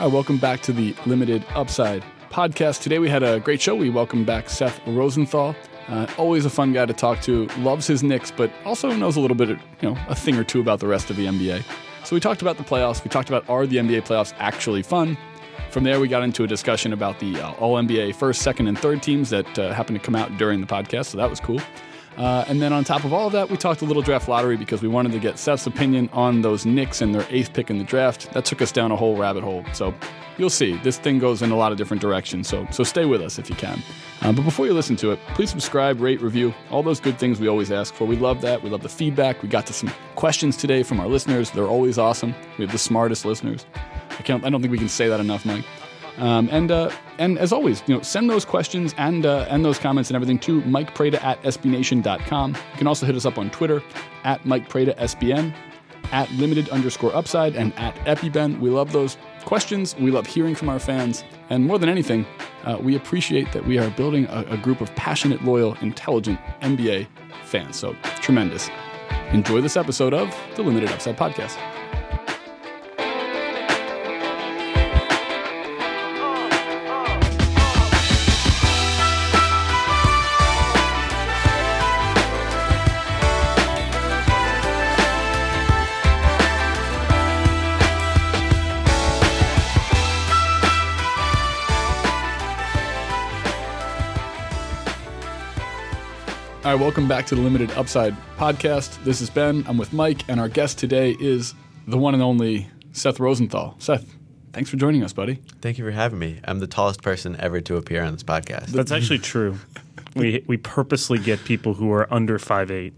Hi, welcome back to the Limited Upside podcast. Today we had a great show. We welcomed back Seth Rosenthal. Uh, always a fun guy to talk to. Loves his Knicks, but also knows a little bit, of, you know, a thing or two about the rest of the NBA. So we talked about the playoffs. We talked about are the NBA playoffs actually fun? From there, we got into a discussion about the uh, All NBA first, second, and third teams that uh, happened to come out during the podcast. So that was cool. Uh, and then on top of all of that, we talked a little draft lottery because we wanted to get Seth's opinion on those Knicks and their eighth pick in the draft. That took us down a whole rabbit hole. So you'll see, this thing goes in a lot of different directions. So so stay with us if you can. Uh, but before you listen to it, please subscribe, rate, review, all those good things we always ask for. We love that. We love the feedback. We got to some questions today from our listeners. They're always awesome. We have the smartest listeners. I can't. I don't think we can say that enough, Mike. Um, and uh, and as always, you know, send those questions and uh, and those comments and everything to Mike Prada at SBNation.com. You can also hit us up on Twitter at Mike Prada SBN, at limited underscore upside, and at EpiBen. We love those questions. We love hearing from our fans, and more than anything, uh, we appreciate that we are building a, a group of passionate, loyal, intelligent NBA fans. So tremendous. Enjoy this episode of the Limited Upside Podcast. All right, welcome back to the Limited Upside podcast. This is Ben. I'm with Mike, and our guest today is the one and only Seth Rosenthal. Seth, thanks for joining us, buddy. Thank you for having me. I'm the tallest person ever to appear on this podcast. That's actually true. We we purposely get people who are under five eight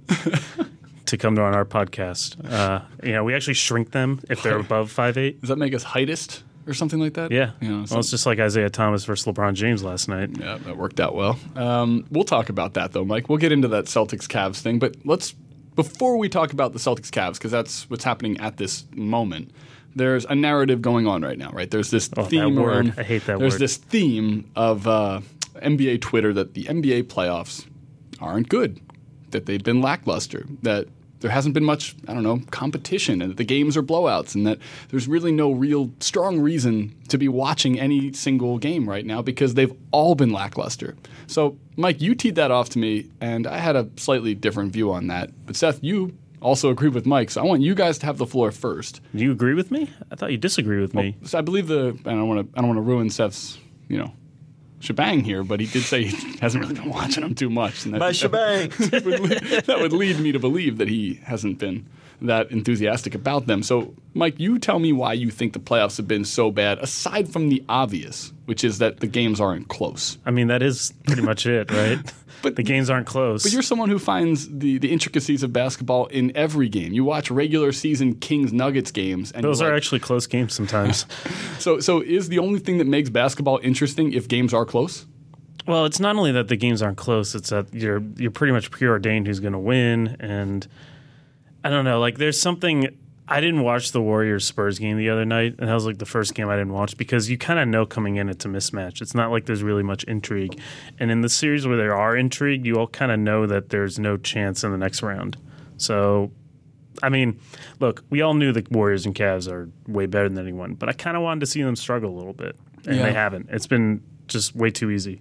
to come on our podcast. Uh, you know, we actually shrink them if they're above five eight. Does that make us heightest or something like that? Yeah. You know, well, it's just like Isaiah Thomas versus LeBron James last night. Yeah, that worked out well. Um, we'll talk about that though, Mike. We'll get into that Celtics Cavs thing, but let's before we talk about the Celtics Cavs because that's what's happening at this moment. There's a narrative going on right now, right? There's this Oh, theme word. around. I hate that There's word. this theme of uh, NBA Twitter that the NBA playoffs aren't good, that they've been lackluster, that there hasn't been much, I don't know, competition, and that the games are blowouts, and that there's really no real strong reason to be watching any single game right now because they've all been lackluster. So, Mike, you teed that off to me, and I had a slightly different view on that. But Seth, you also agreed with Mike, so I want you guys to have the floor first. Do you agree with me? I thought you disagree with me. So I believe the I don't want to I don't want to ruin Seth's you know shebang here, but he did say he hasn't really been watching them too much. And that, My shebang. that would, lead, that would lead me to believe that he hasn't been that enthusiastic about them. So, Mike, you tell me why you think the playoffs have been so bad, aside from the obvious, which is that the games aren't close. I mean, that is pretty much it, right? But- the games aren't close. But you're someone who finds the, the intricacies of basketball in every game. You watch regular season Kings Nuggets games, and Those are like- actually close games sometimes. so. So, is the only thing that makes basketball interesting if games are close? Well, it's not only that the games aren't close; it's that you're you're pretty much preordained who's going to win, and I don't know. Like, there's something. I didn't watch the Warriors Spurs game the other night, and that was like the first game I didn't watch because you kind of know coming in it's a mismatch. It's not like there's really much intrigue, and in the series where there are intrigue, you all kind of know that there's no chance in the next round. So, I mean, look, we all knew the Warriors and Cavs are way better than anyone, but I kind of wanted to see them struggle a little bit, and Yeah. they haven't. It's been just way too easy.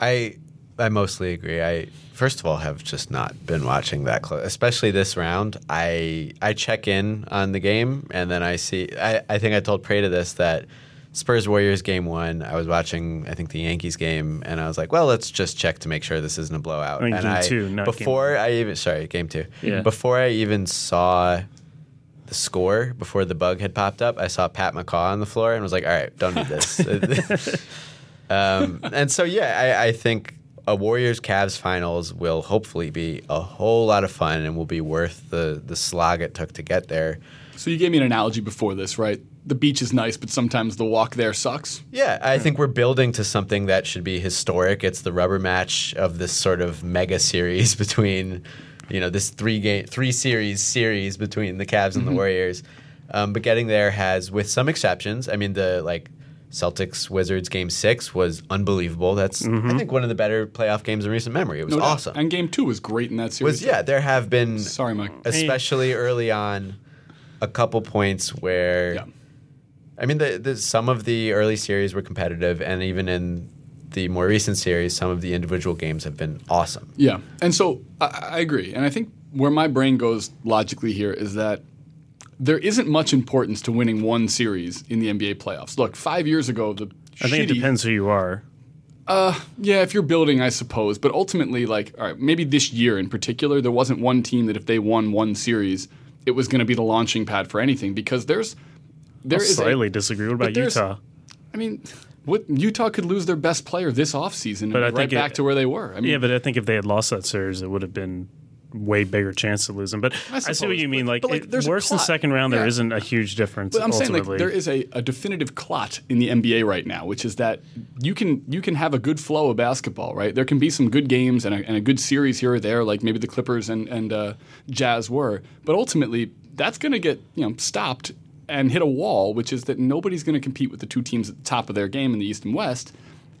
I I mostly agree. I first of all have just not been watching that close, especially this round. I I check in on the game and then I see. I, I think I told Prada this that Spurs Warriors game one. I was watching I think the Yankees game and I was like, well, let's just check to make sure this isn't a blowout. I think and game I two, not game before I even sorry game two. Yeah. Before I even saw the score before the bug had popped up, I saw Pat McCaw on the floor and was like, all right, don't need this. um, and so, yeah, I, I think a Warriors Cavs finals will hopefully be a whole lot of fun and will be worth the, the slog it took to get there. So you gave me an analogy before this, right? The beach is nice, but sometimes the walk there sucks. Yeah, I think we're building to something that should be historic. It's the rubber match of this sort of mega series between, you know, this three game, three series series between the Cavs and the Warriors. Um, but getting there has, with some exceptions, I mean, the like Celtics Wizards game six was unbelievable. That's I mm-hmm. think one of the better playoff games in recent memory. It was No awesome. And game two was great in that series. was yeah, there have been Sorry, Mike. especially early on, a couple points where Yeah. I mean, the, the, some of the early series were competitive, and even in the more recent series, some of the individual games have been awesome. Yeah, and so I, I agree, and I think where my brain goes logically here is that there isn't much importance to winning one series in the NBA playoffs. Look, five years ago, the I think it depends who you are. Uh, Yeah, if you're building, I suppose. But ultimately, like, all right, maybe this year in particular, there wasn't one team that if they won one series, it was going to be the launching pad for anything because there's there I is a- slightly disagree. What about Utah? I mean, what Utah could lose their best player this offseason and But be I right think it- back to where they were. I mean, Yeah, but I think if they had lost that series, it would have been way bigger chance to lose them. But I, see what you mean. Like, but, like, there's worse than second round, there Yeah. isn't a huge difference. But I'm saying like there is a, a definitive clot in the NBA right now, which is that you can you can have a good flow of basketball, right? There can be some good games and a, and a good series here or there, like maybe the Clippers and and uh, Jazz were, but ultimately that's going to get you know stopped and hit a wall, which is that nobody's going to compete with the two teams at the top of their game in the East and West.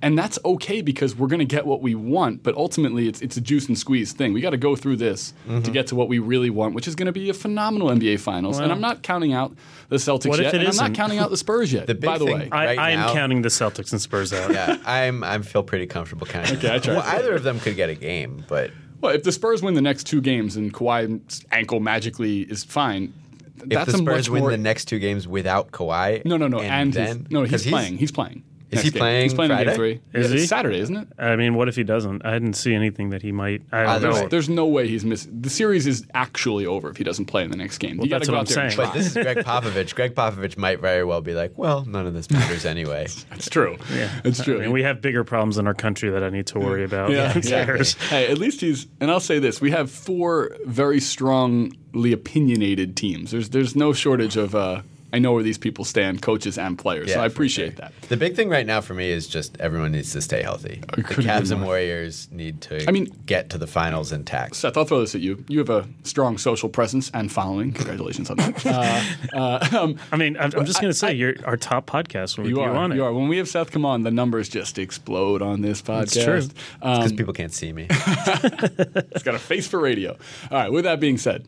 And that's okay because we're going to get what we want, but ultimately it's it's a juice and squeeze thing. We got to go through this Mm-hmm. to get to what we really want, which is going to be a phenomenal NBA Finals. and I'm not counting out the Celtics What if yet, it and I'm not counting out the Spurs yet. The big by the thing- way, I, right I am counting the Celtics and Spurs out. Yeah, I'm I feel pretty comfortable counting. Okay, I tried. Well, either of them could get a game, but well, if the Spurs win the next two games and Kawhi's ankle magically is fine, if that's the a Spurs much win the next two games without Kawhi, no, no, no, and, then he's, no, 'cause he's playing. He's playing. Is next he game. playing He's playing in game three. Is Yeah, it's he? Saturday, isn't it? I mean, what if he doesn't? I didn't see anything that he might. I don't way. know. There's no way he's missing. The series is actually over if he doesn't play in the next game. you got that's to go what out I'm there saying. But this is Gregg Popovich. Gregg Popovich might very well be like, well, none of this matters anyway. It's true. Yeah, it's true. I mean, we have bigger problems in our country that I need to worry about. Yeah, than yeah. theirs. Hey, at least he's. And I'll say this: we have four very strongly opinionated teams. There's there's no shortage of. Uh, I know where these people stand, coaches and players. so I appreciate sure. that. The big thing right now for me is just everyone needs to stay healthy. The Cavs and. Warriors need to I mean- get to the finals intact. Seth, I'll throw this at you. You have a strong social presence and following. Congratulations on that. Uh, I mean, I'm, I'm just going to say, you're our top podcast when we you get are. you on it. You are. When we have Seth come on, the numbers just explode on this podcast. true. Um, Because people can't see me. He's got a face for radio. All right, with that being said,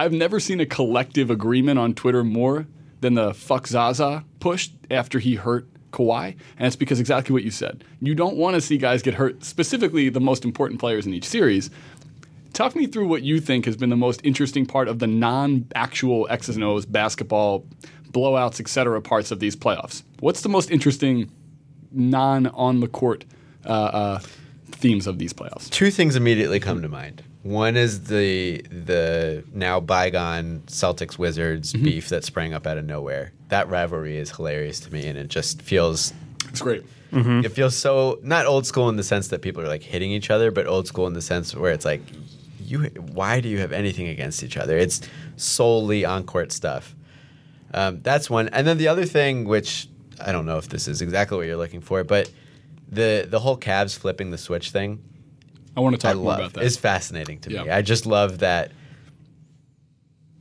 I've never seen a collective agreement on Twitter more than the fuck Zaza push after he hurt Kawhi. And it's because exactly what you said. You don't want to see guys get hurt, specifically the most important players in each series. Talk me through what you think has been the most interesting part of the non actual X's and O's basketball blowouts, etc. parts of these playoffs. What's the most interesting non on the court uh, uh, themes of these playoffs? Two things immediately come to mind. One is the the now bygone Celtics Wizards Mm-hmm. beef that sprang up out of nowhere. That rivalry is hilarious to me, and it just feels It's great. Mm-hmm. it feels so not old school in the sense that people are like hitting each other, but old school in the sense where it's like, you why do you have anything against each other? It's solely on court stuff. Um, that's one, and then the other thing, which I don't know if this is exactly what you're looking for, but the the whole Cavs flipping the switch thing. I want to I talk more love. about that. It's fascinating to me. I just love that.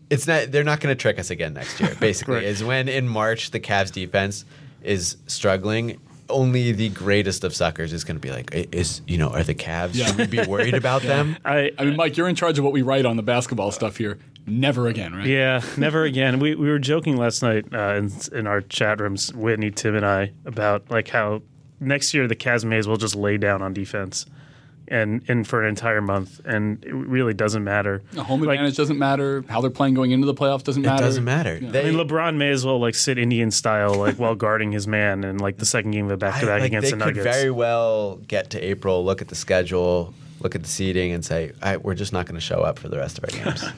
It's not. They're not going to trick us again next year. Basically, is when in March the Cavs defense is struggling. Only the greatest of suckers is going to be like, is you know, are the Cavs? Yeah. Should we be worried about them? I, I mean, Mike, you're in charge of what we write on the basketball stuff here. Never again, right? Yeah, never again. We we were joking last night uh, in in our chat rooms, Whitney, Tim, and I, about like how next year the Cavs may as well just lay down on defense, and and for an entire month, and it really doesn't matter. The home Like, advantage doesn't matter. How they're playing going into the playoffs doesn't matter. It doesn't matter. Yeah. They, I mean, LeBron may as well like sit Indian style, like while guarding his man, in like the second game of a back to back like, against they the could very well get to April, look at the schedule, look at the seating, and say, I, "We're just not going to show up for the rest of our games."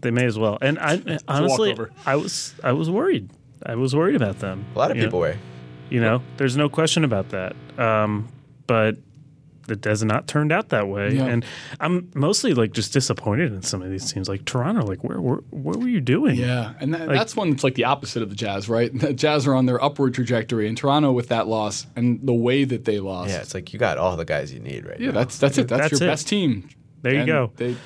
They may as well. And I honestly. I was I was worried. I was worried about them. A lot of You know? people were. You know, there's no question about that. Um, but it has not turned out that way. Yeah. And I'm mostly like just disappointed in some of these teams, like Toronto. Like, where, where, what were you doing? Yeah, and that, that's one that's like the opposite of the Jazz, right? The Jazz are on their upward trajectory, and Toronto with that loss and the way that they lost. Yeah, it's like you got all the guys you need right Yeah, now. that's that's it. That's, That's your it. best team. There you And go. They,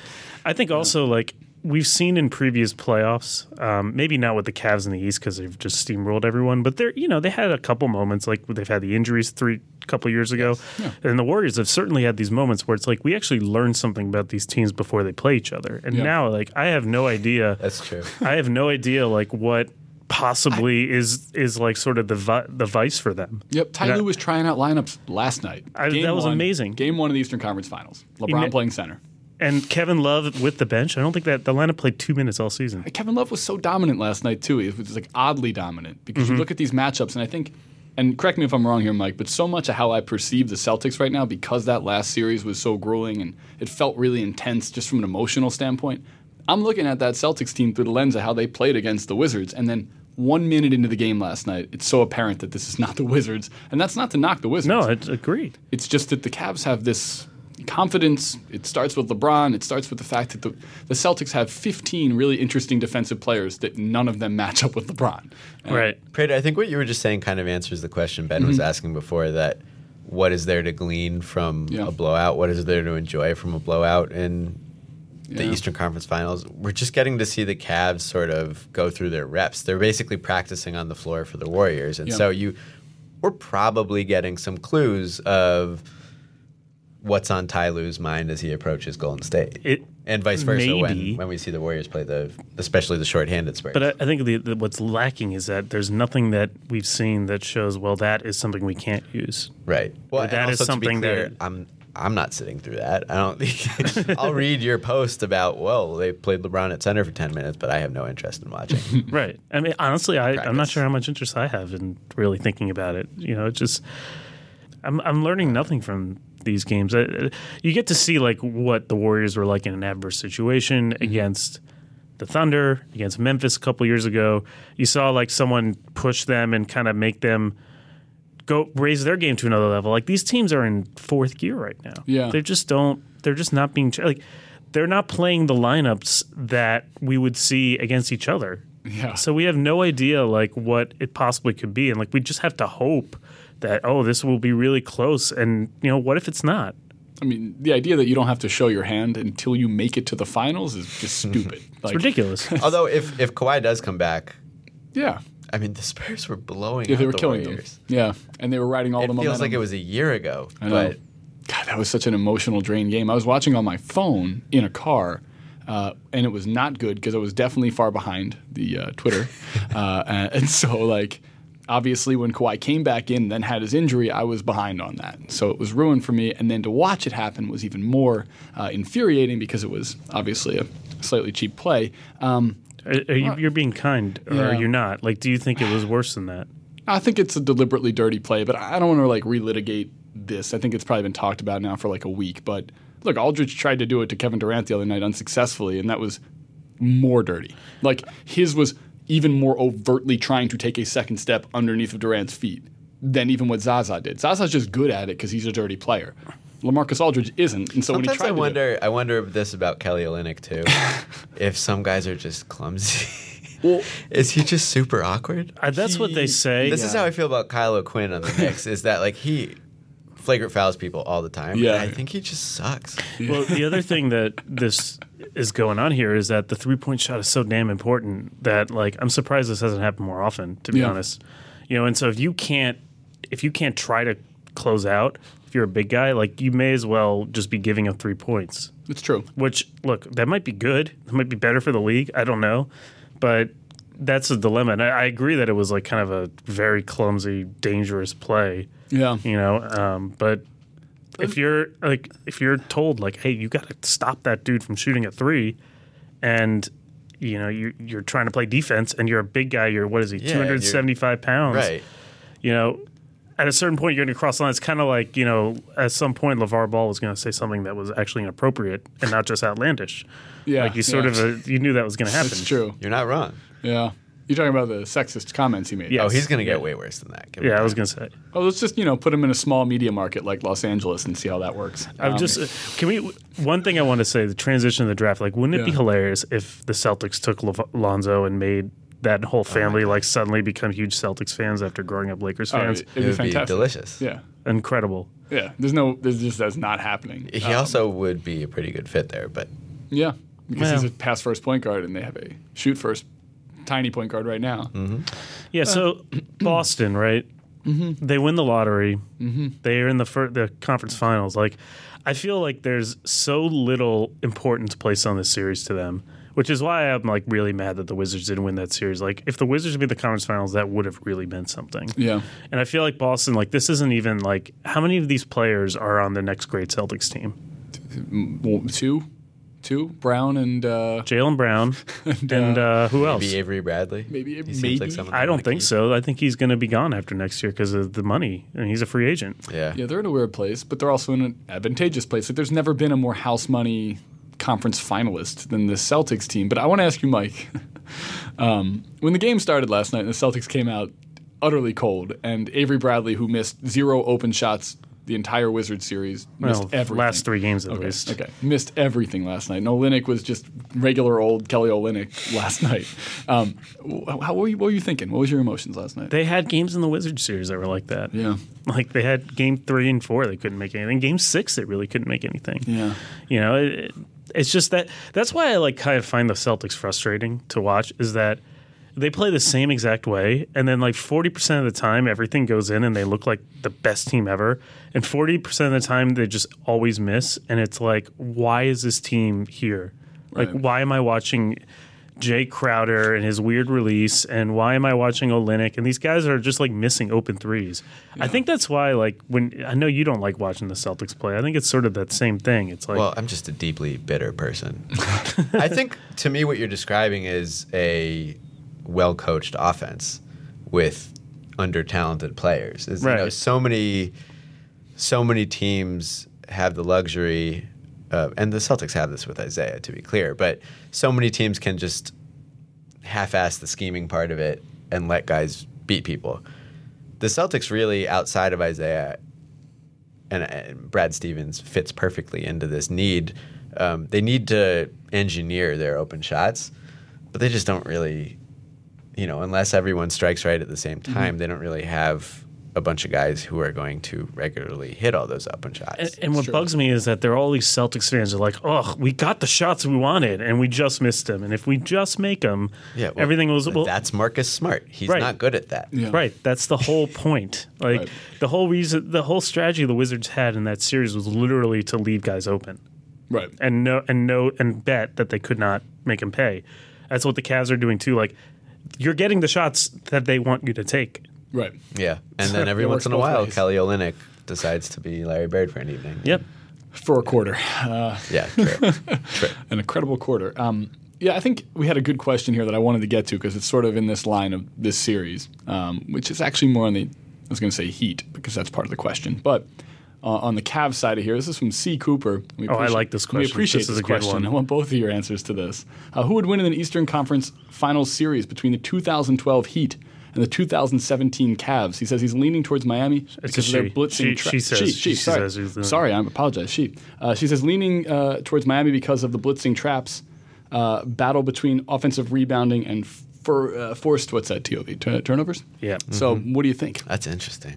I think also like we've seen in previous playoffs, um, maybe not with the Cavs in the East because they've just steamrolled everyone, but they're you know they had a couple moments like they've had the injuries three couple years ago, and the Warriors have certainly had these moments where it's like we actually learned something about these teams before they play each other, and Yeah. now like I have no idea. That's true. I have no idea like what possibly is is like sort of the vi- the vice for them. Yep, Ty Lue was trying out lineups last night. I- that was one- amazing. Game one of the Eastern Conference Finals. LeBron ma- playing center. And Kevin Love with the bench. I don't think that the lineup played two minutes all season. Kevin Love was so dominant last night too. It was like oddly dominant because Mm-hmm. you look at these matchups, and I think, and correct me if I'm wrong here, Mike, but so much of how I perceive the Celtics right now because that last series was so grueling and it felt really intense just from an emotional standpoint. I'm looking at that Celtics team through the lens of how they played against the Wizards, and then one minute into the game last night, it's so apparent that this is not the Wizards, and that's not to knock the Wizards. No, I agreed. It's just that the Cavs have this confidence. It starts with LeBron. It starts with the fact that the, the Celtics have 15 really interesting defensive players that none of them match up with LeBron. And Right. Prada, I think what you were just saying kind of answers the question Ben was mm-hmm. asking before that what is there to glean from Yeah. a blowout? What is there to enjoy from a blowout in the Yeah. Eastern Conference Finals? We're just getting to see the Cavs sort of go through their reps. They're basically practicing on the floor for the Warriors. And Yeah. so you we're probably getting some clues of what's on Ty Lue's mind as he approaches Golden State. It and vice versa maybe. when, when we see the Warriors play the especially the shorthanded Spurs. But I, I think the, the, what's lacking is that there's nothing that we've seen that shows well that is something we can't use. Right. Well, that is also, to be something clear, that- I'm I'm not sitting through that. I don't. think I'll read your post about well, they played LeBron at center for ten minutes, but I have no interest in watching. Right. I mean, honestly, I, I'm not sure how much interest I have in really thinking about it. You know, it just I'm I'm learning nothing from these games. Uh, uh, you get to see like what the Warriors were like in an adverse situation mm-hmm. against the Thunder, against Memphis a couple years ago. You saw like someone push them and kind of make them go raise their game to another level. Like these teams are in fourth gear right now. Yeah. they just don't. They're just not being like they're not playing the lineups that we would see against each other. Yeah. So we have no idea like what it possibly could be, and like we just have to hope that oh this will be really close. And you know what if it's not? I mean, the idea that you don't have to show your hand until you make it to the finals is just stupid. It's ridiculous. Although if if Kawhi does come back, Yeah. I mean the Spurs were blowing Yeah, they were the killing Warriors. them. Yeah. And they were riding all It the momentum. It feels like it was a year ago, I know. but God, that was such an emotional drain game. I was watching on my phone in a car, uh, and it was not good because I was definitely far behind the uh, Twitter, uh, and, and so like obviously when Kawhi came back in, then had his injury, I was behind on that, so it was ruined for me. And then to watch it happen was even more uh, infuriating because it was obviously a slightly cheap play. Um, Are, are you, you're being kind, or Yeah. you're not? Like, do you think it was worse than that? I think it's a deliberately dirty play, but I don't want to like relitigate this. I think it's probably been talked about now for like a week. But look, Aldridge tried to do it to Kevin Durant the other night unsuccessfully, and that was more dirty. Like his was even more overtly trying to take a second step underneath of Durant's feet than even what Zaza did. Zaza's just good at it because he's a dirty player. LaMarcus Aldridge isn't, and so when he sometimes tried I to do wonder. I wonder this about Kelly Olynyk too. if some guys are just clumsy. Well- is he just super awkward? Uh, that's what they say. This is how I feel about Kyle O'Quinn on the Knicks. is that like he flagrant fouls people all the time? Yeah. and I think he just sucks. Well, the other thing that this is going on here is that the three point shot is so damn important that like I'm surprised this hasn't happened more often. To be Yeah. honest, you know, and so if you can't if you can't try to close out, if you're a big guy, like you may as well just be giving up three points. It's true. Which look, that might be good. That might be better for the league. I don't know, but that's a dilemma. And I, I agree that it was like kind of a very clumsy, dangerous play Yeah. you know um, but if you're like if you're told like hey you got to stop that dude from shooting at three and you know you're you're trying to play defense and you're a big guy you're what is he Yeah, 275 pounds Right. you know at a certain point you're going to cross the line it's kind of like you know at some point LaVar Ball was going to say something that was actually inappropriate and not just outlandish Yeah. like you sort yeah. of uh, you knew that was going to happen That's true. You're not wrong. Yeah. You're talking about the sexist comments he made. Yeah. Oh, he's going to get way worse than that. Give yeah i was going to say Well, let's just you know put him in a small media market like Los Angeles and see how that works. I'm Um, just uh, can we one thing I want to say the transition of the draft like wouldn't it be hilarious if the Celtics took Lo- Lonzo and made that whole family like suddenly become huge Celtics fans after growing up Lakers oh, fans it'd It be would be fantastic. delicious. Yeah, incredible yeah. There's no. There's just that's not happening. He Um, also would be a pretty good fit there, but yeah because he's a pass first point guard and they have a shoot first tiny point guard right now. Mm-hmm. yeah so uh, Boston right Mm-hmm. they win the lottery mm-hmm. they are in the fir- the conference finals like I feel like there's so little importance placed on this series to them which is why I'm like really mad that the Wizards didn't win that series. Like, if the Wizards made the conference finals, that would have really meant something. Yeah. And I feel like Boston, like, this isn't even like how many of these players are on the next great Celtics team? Two, two, Brown and uh, Jaylen Brown and uh, who else? Maybe Avery Bradley. Maybe- he seems maybe. like I don't think keep. so. I think he's going to be gone after next year because of the money, and he's a free agent. Yeah. yeah, they're in a weird place, but they're also in an advantageous place. Like, there's never been a more house money conference finalist than the Celtics team. But I want to ask you, Mike, um, when the game started last night and the Celtics came out utterly cold, and Avery Bradley, who missed zero open shots the entire Wizard series, missed Well, everything. last three games at Okay, least. okay, missed everything last night. And Olynyk was just regular old Kelly Olynyk last night. Um, how, what, were you, what were you thinking? What was your emotions last night? They had games in the Wizard series that were like that. yeah, Like they had game three and four, they couldn't make anything. Game six, they really couldn't make anything. yeah. You know, it, it- it's just that that's why I like kind of find the Celtics frustrating to watch is that they play the same exact way, and then like forty percent of the time, everything goes in and they look like the best team ever, and forty percent of the time they just always miss, and it's like, why is this team here? Like, Right. why am I watching? Jae Crowder and his weird release, and why am I watching Olynyk? And these guys are just like missing open threes. I think that's why, like, when I know you don't like watching the Celtics play, I think it's sort of that same thing. It's like, Well, I'm just a deeply bitter person. I think to me, what you're describing is a well coached offense with under talented players. Is, you know, Right. so many, so many teams have the luxury, uh, and the Celtics have this with Isaiah, to be clear. But so many teams can just half-ass the scheming part of it and let guys beat people. The Celtics really, outside of Isaiah, and, and Brad Stevens fits perfectly into this need. Um, they need to engineer their open shots, but they just don't really, you know, unless everyone strikes right at the same mm-hmm. time, they don't really have a bunch of guys who are going to regularly hit all those open shots. And, and what Sure. bugs me is that there are all these Celtics fans who are like, "Oh, we got the shots we wanted, and we just missed them. And if we just make them, yeah, well, everything was well, that's Marcus Smart. He's Right. not good at that. Yeah. right. That's the whole point. Like Right. the whole reason, the whole strategy the Wizards had in that series was literally to leave guys open Right. and know and know and bet that they could not make them pay. That's what the Cavs are doing too. Like you're getting the shots that they want you to take. Right. Yeah, and then every once in a while, ways. Kelly Olynyk decides to be Larry Bird for an evening. Yep. For a quarter. Uh, Yeah, true. true. an incredible quarter. Um, yeah, I think we had a good question here that I wanted to get to because it's sort of in this line of this series, um, which is actually more on the, I was going to say heat because that's part of the question. But uh, on the Cavs side of here, this is from C. Cooper. We Oh, I like this question. We appreciate This this, is a good question. one. I want both of your answers to this. Uh, who would win in an Eastern Conference Finals series between the 2012 Heat and the 2017 Cavs? He says he's leaning towards Miami because they're she. blitzing. She- she says- she, she sorry. says he's the- sorry, I apologize. She. Uh, she says leaning uh, towards Miami because of the blitzing traps, uh, battle between offensive rebounding and for, uh, forced what's that TOV Tur- turnovers. Yeah. So what do you think? That's interesting.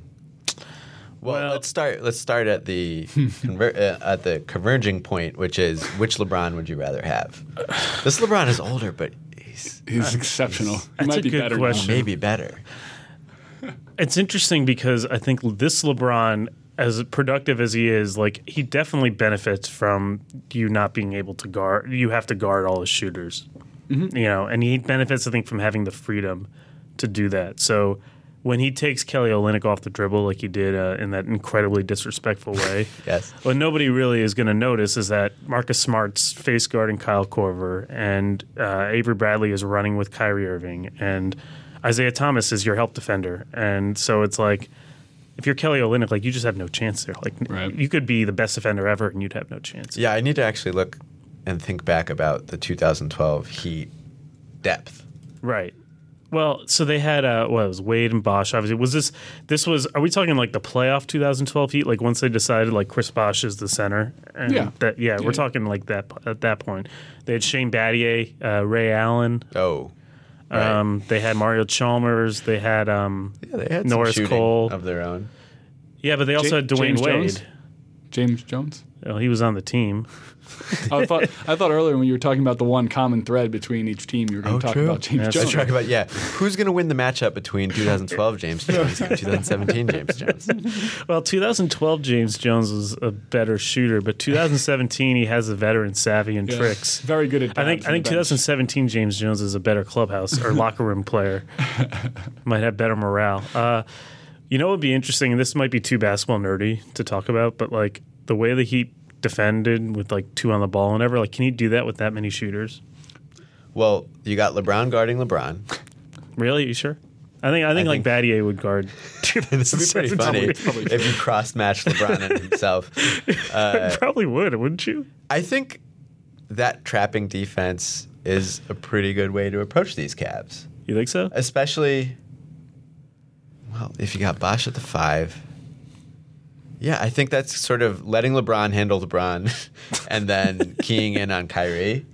Well, Well- let's start. Let's start at the conver- uh, at the converging point, which is which LeBron would you rather have? This LeBron is older, but he's He's exceptional. He That's might a be good better now. question. maybe better. It's interesting because I think this LeBron, as productive as he is, like he definitely benefits from you not being able to guard. You have to guard all his shooters, you know, and he benefits, I think, from having the freedom to do that. So when he takes Kelly Olynyk off the dribble, like he did uh, in that incredibly disrespectful way, Yes. what nobody really is going to notice is that Marcus Smart's face guarding Kyle Korver, and uh, Avery Bradley is running with Kyrie Irving, and Isaiah Thomas is your help defender, and so it's like. If you're Kelly Olynyk, like you just have no chance there. Like Right. you could be the best defender ever, and you'd have no chance. Yeah, I need to actually look and think back about the 2012 Heat depth. Right. Well, so they had uh, what it was Wade and Bosh. Obviously, was this this was? Are we talking like the playoff 2012 Heat? Like once they decided like Chris Bosh is the center? And Yeah. That, yeah, Yeah. we're talking like that at that point. They had Shane Battier, uh, Ray Allen. Oh, right. Um, they had Mario Chalmers. They had um, yeah, they had Norris some Cole. of their own. yeah, but they also Ja- had Dwayne James Wade. Jones? James Jones. Well, he was on the team. I thought I thought earlier when you were talking about the one common thread between each team, you were going to talk about James That's Jones. Let's talk about yeah. Who's going to win the matchup between 2012 James Jones and 2017 James Jones? Well, 2012 James Jones was a better shooter, but 2017 he has a veteran savvy and Yeah. tricks. Very good at. I think I think the bench. 2017 James Jones is a better clubhouse or locker room player. Might have better morale. Uh, you know, what would be interesting, and this might be too basketball nerdy to talk about, but like the way the Heat defended with like two on the ball and ever, like, can you do that with that many shooters? Well, you got LeBron guarding LeBron. Really? you sure? I think I think like think- Battier would guard. this is pretty funny if you cross match LeBron and himself. Uh, probably would, wouldn't you? I think that trapping defense is a pretty good way to approach these Cavs, You think so? especially. Well, if you got Bosh at the five. Yeah, I think that's sort of letting LeBron handle LeBron and then keying in on Kyrie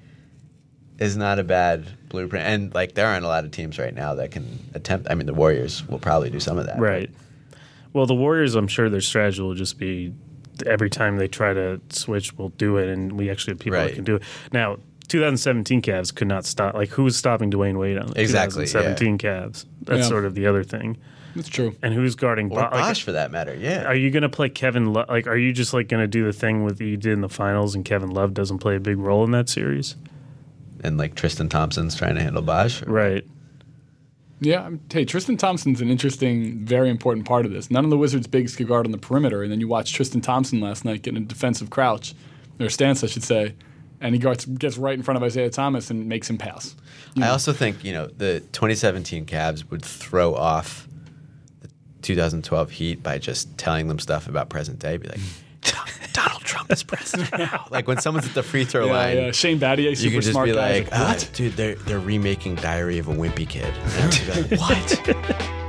is not a bad blueprint. And like there aren't a lot of teams right now that can attempt I mean the Warriors will probably do some of that. Right. Well, the Warriors, I'm sure their strategy will just be every time they try to switch, we'll do it, and we actually have people that can do it. Now, 2017 Cavs could not stop. Like, who was stopping Dwyane Wade on the Exactly, 2017 Cavs? That's Yeah. sort of the other thing. That's true. And who's guarding Or Bo- like, for that matter. Yeah. Are you going to play Kevin? Lo- like, are you just like going to do the thing with you did in the finals, and Kevin Love doesn't play a big role in that series? and like Tristan Thompson's trying to handle Bosh. Right. Yeah. Hey, Tristan Thompson's an interesting, very important part of this. None of the Wizards' bigs could guard on the perimeter, and then you watch Tristan Thompson last night getting a defensive crouch, or stance, I should say, and he gets, gets right in front of Isaiah Thomas and makes him pass. I also think you know the 2017 Cavs would throw off the 2012 Heat by just telling them stuff about present day. Be like, Donald Trump is president now. like when someone's at the free throw Yeah, line, yeah. Shane Battier, you super can just smart be guy. like, like, "Ah, what? dude, they're they're remaking Diary of a Wimpy Kid. And like, what?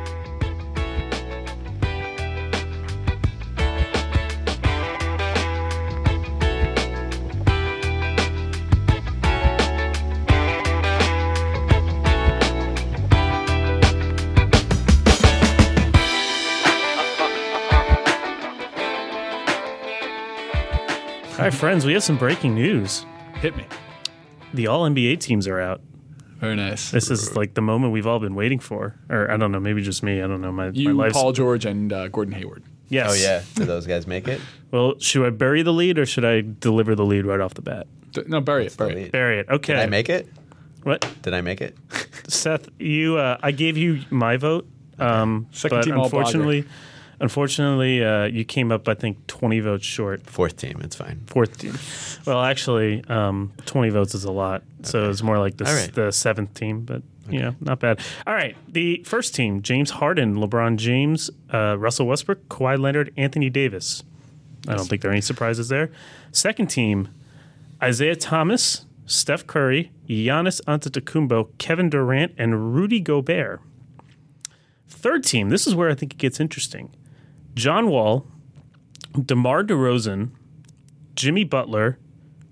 Friends, we have some breaking news. Hit me. The All NBA teams are out. Very nice. This is like the moment we've all been waiting for. Or I don't know, maybe just me. I don't know. My, You, my life's. Paul George, and uh, Gordon Hayward. yes. Oh yeah, did those guys make it? Well, should I bury the lead or should I deliver the lead right off the bat? D- No, bury it. Bury it. Bury it. Okay. Did I make it? what? Did I make it? Seth, you, uh, I gave you my vote. Um, Second but team all unfortunately, uh, you came up, I think, 20 votes short. Fourth team, it's fine. Fourth team. Well, actually, um, 20 votes is a lot. So it's more like the, right. the seventh team, but, you know, not bad. All right. The first team James Harden, LeBron James, uh, Russell Westbrook, Kawhi Leonard, Anthony Davis. I don't think there are any surprises there. Second team Isaiah Thomas, Steph Curry, Giannis Antetokounmpo, Kevin Durant, and Rudy Gobert. Third team, this is where I think it gets interesting. John Wall, DeMar DeRozan, Jimmy Butler,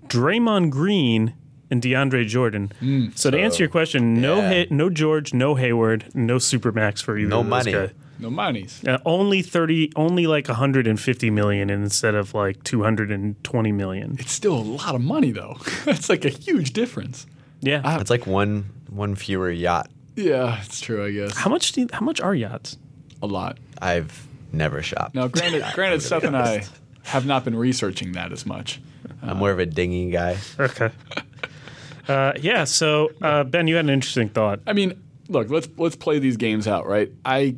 Draymond Green, and DeAndre Jordan. so, to answer your question, no yeah. Hay- no George, no Hayward, no Supermax for either No of those money. guys. No monies. Uh, only 30 only like 150 million instead of like 220 million. It's still a lot of money, though. That's like a huge difference. Yeah. It's like one one fewer yacht. Yeah, it's true, I guess. how much do you, how much are yachts? A lot. I've never shopped. Now, granted, granted, gonna Seth and I have not been researching that as much. I'm more of a dinghy guy. Okay. Uh, yeah, so uh, Ben, you had an interesting thought. I mean, look, let's let's play these games out, right? I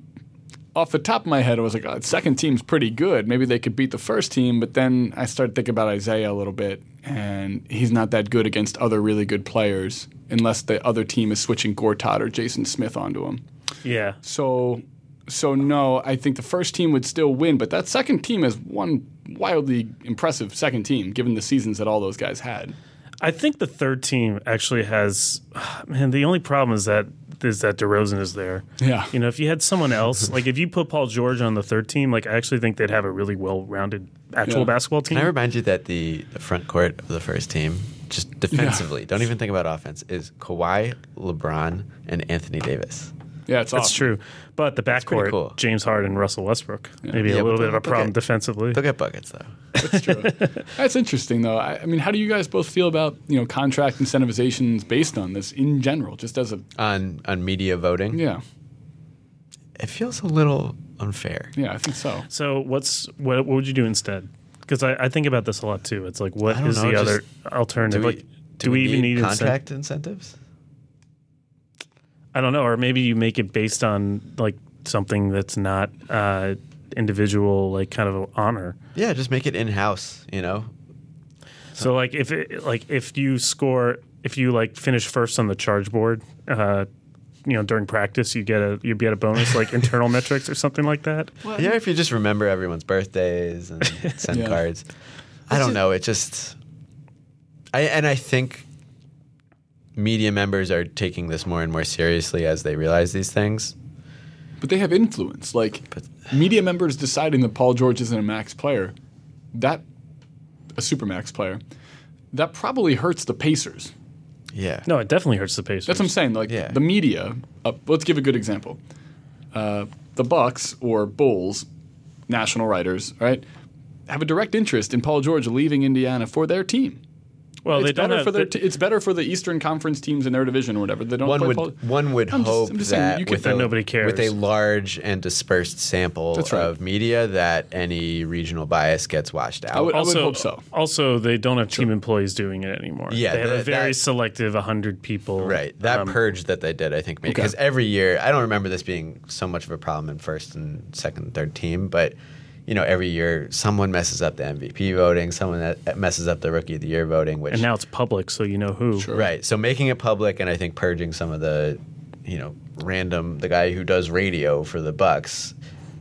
off the top of my head, I was like, oh, second team's pretty good. Maybe they could beat the first team, but then I started thinking about Isaiah a little bit, and he's not that good against other really good players unless the other team is switching Gortat or Jason Smith onto him. Yeah. So, so no, I think the first team would still win, but that second team is one wildly impressive second team given the seasons that all those guys had. I think the third team actually has man, the only problem is that is that DeRozan is there. Yeah. You know, if you had someone else, like if you put Paul George on the third team, like I actually think they'd have a really well-rounded actual Yeah. basketball team. Can I remind you that the, the front court of the first team, just defensively, don't even think about offense, is Kawhi, LeBron, and Anthony Davis. Yeah, it's That's awesome. true. But the backcourt, cool. James Harden, Russell Westbrook, maybe Yeah, a little bit of a problem get- defensively. They'll get buckets though. That's true. That's interesting, though. I, I mean, how do you guys both feel about you know contract incentivizations based on this in general? Just as a on on media voting. yeah, It feels a little unfair. yeah, I think so. So what's what, what would you do instead? Because I, I think about this a lot too. It's like what I don't is know, the other alternative? Do we, like, do, we, even need, incent- contract incentives? I don't know, or maybe you make it based on like something that's not uh, individual, like kind of honor. Yeah, just make it in house. You know, So like if it, like if you score, if you like finish first on the charge board, uh, you know during practice, you get a you get a bonus like internal metrics or something like that. yeah. If you just remember everyone's birthdays and send Yeah. cards, I don't know. It just, I and I think media members are taking this more and more seriously as they realize these things. But they have influence. Like media members deciding that Paul George isn't a max player, that a super max player, that probably hurts the Pacers. Yeah. No, it definitely hurts the Pacers. That's what I'm saying. Like Yeah. the media. Uh, let's give a good example. Uh, the Bucks or Bulls, national writers, right, have a direct interest in Paul George leaving Indiana for their team. Well, it's they don't better have for their. T- it's better for the Eastern Conference teams in their division or whatever. They don't One play would Paul- one would I'm just- hope I'm just that you could- with a, nobody cares. with a large and dispersed sample right. of media that any regional bias gets washed out. I would, I would hope so. Also, they don't have team employees doing it anymore. Yeah, they have a very that- selective 100 people. Right. That um, purge that they did, I think, made Okay. because every year I don't remember this being so much of a problem in first and second, and third team, but you know, every year someone messes up the MVP voting, someone that messes up the Rookie of the Year voting, which and now it's public, so you know who. Sure. right. So making it public, and I think purging some of the, you know, random the guy who does radio for the Bucks.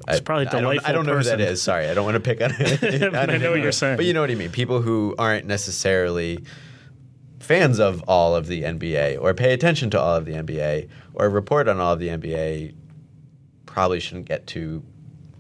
It's probably a I don't, I don't know who that person. is. Sorry, I don't want to pick on. But I know what you're saying. But you know what I mean. People who aren't necessarily fans of all of the NBA or pay attention to all of the NBA or report on all of the NBA probably shouldn't get to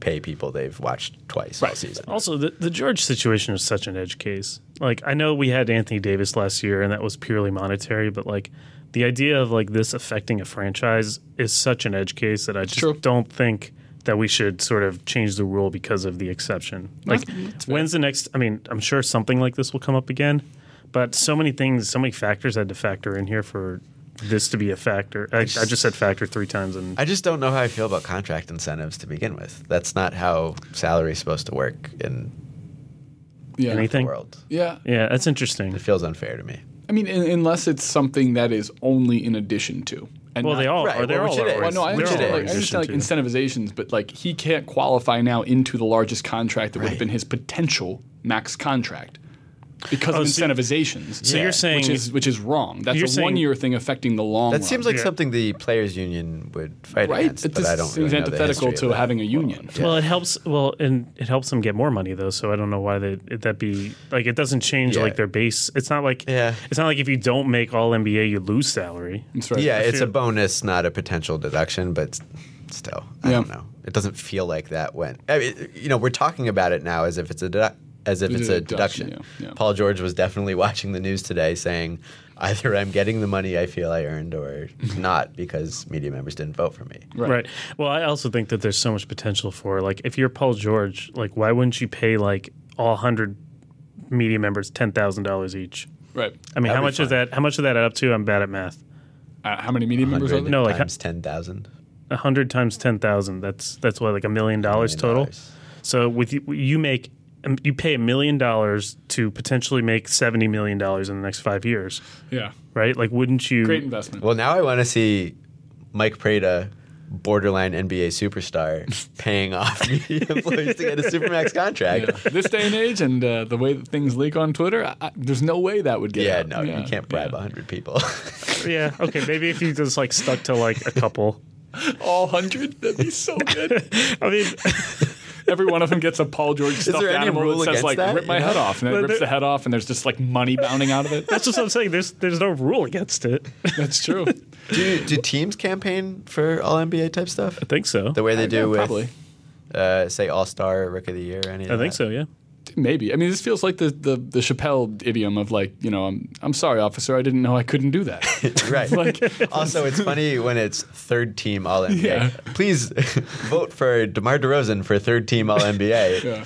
pay people they've watched twice all season. Also, the, the George situation is such an edge case. Like, I know we had Anthony Davis last year, and that was purely monetary, but like the idea of like this affecting a franchise is such an edge case that I just True. don't think that we should sort of change the rule because of the exception. Like, when's the next? I mean, I'm sure something like this will come up again, but so many things, so many factors had to factor in here for this to be a factor. I, I just said factor three times, and I just don't know how I feel about contract incentives to begin with. That's not how salary is supposed to work in Yeah. anything. the world. Yeah. Yeah, that's interesting. It feels unfair to me. I mean, in, unless it's something that is only in addition to. And Well, not- they all Right, are. They're well, all are. Well, no, I understand, like, I understand like incentivizations, but like he can't qualify now into the largest contract that would have been his potential max contract because Oh, of so- incentivizations. So Yeah. you're saying which is which is wrong. That's a saying- one year thing affecting the long. That run. seems like Yeah. something the players' union would fight right. against, It but I don't seems really know the antithetical to of having a union. Well, it helps. Well, and it helps them get more money though. So I don't know why they that be like it doesn't change Yeah. like their base. It's not like Yeah. It's not like if you don't make All NBA, you lose salary. That's right. Yeah, it's feel- a bonus, not a potential deduction, but still, I Yeah. don't know. It doesn't feel like that when I mean, you know we're talking about it now as if it's a dedu- as if It it's a a deduction, deduction. yeah, yeah. Paul George was definitely watching the news today, saying either I'm getting the money I feel I earned or not because media members didn't vote for me. Right. Right. Well, I also think that there's so much potential for like if you're Paul George, like why wouldn't you pay like all hundred media members ten thousand dollars each? Right. I mean, That'd how be much is that? How much of that add up to? I'm bad at math. Uh, how many media members are there? No, like- times ten thousand. A hundred times ten thousand. That's that's what like a million dollars total. So with you, you make you pay a million dollars to potentially make seventy million dollars in the next five years, Yeah. right? Like, wouldn't you? Great investment. Well, now I want to see Mike Prada, borderline NBA superstar, paying off media employees to get a supermax contract. Yeah. this day and age, and uh, the way that things leak on Twitter, I, I, there's no way that would get Yeah, out. no, you can't bribe a yeah. hundred people. Yeah. Okay. Maybe if you just like stuck to like a couple. All hundred? That'd be so good. I mean, Every one of them gets a Paul George stuffed there any animal rule that says against like that, "rip my you head off," and then it But rips there- the head off, and there's just like money bounding out of it. that's just what I'm saying. There's there's no rule against it. That's true. do, do teams campaign for all NBA type stuff? I think so. The way they do Yeah, with, probably. uh, say, All Star, Rook of the Year, or any I think that? so. Yeah. Maybe. I mean, this feels like the, the, the Chappelle idiom of like, you know, I'm, I'm sorry, officer, I didn't know I couldn't do that. right. Like- also, it's funny when it's third team All NBA. Yeah. Please vote for DeMar DeRozan for third team All NBA. yeah.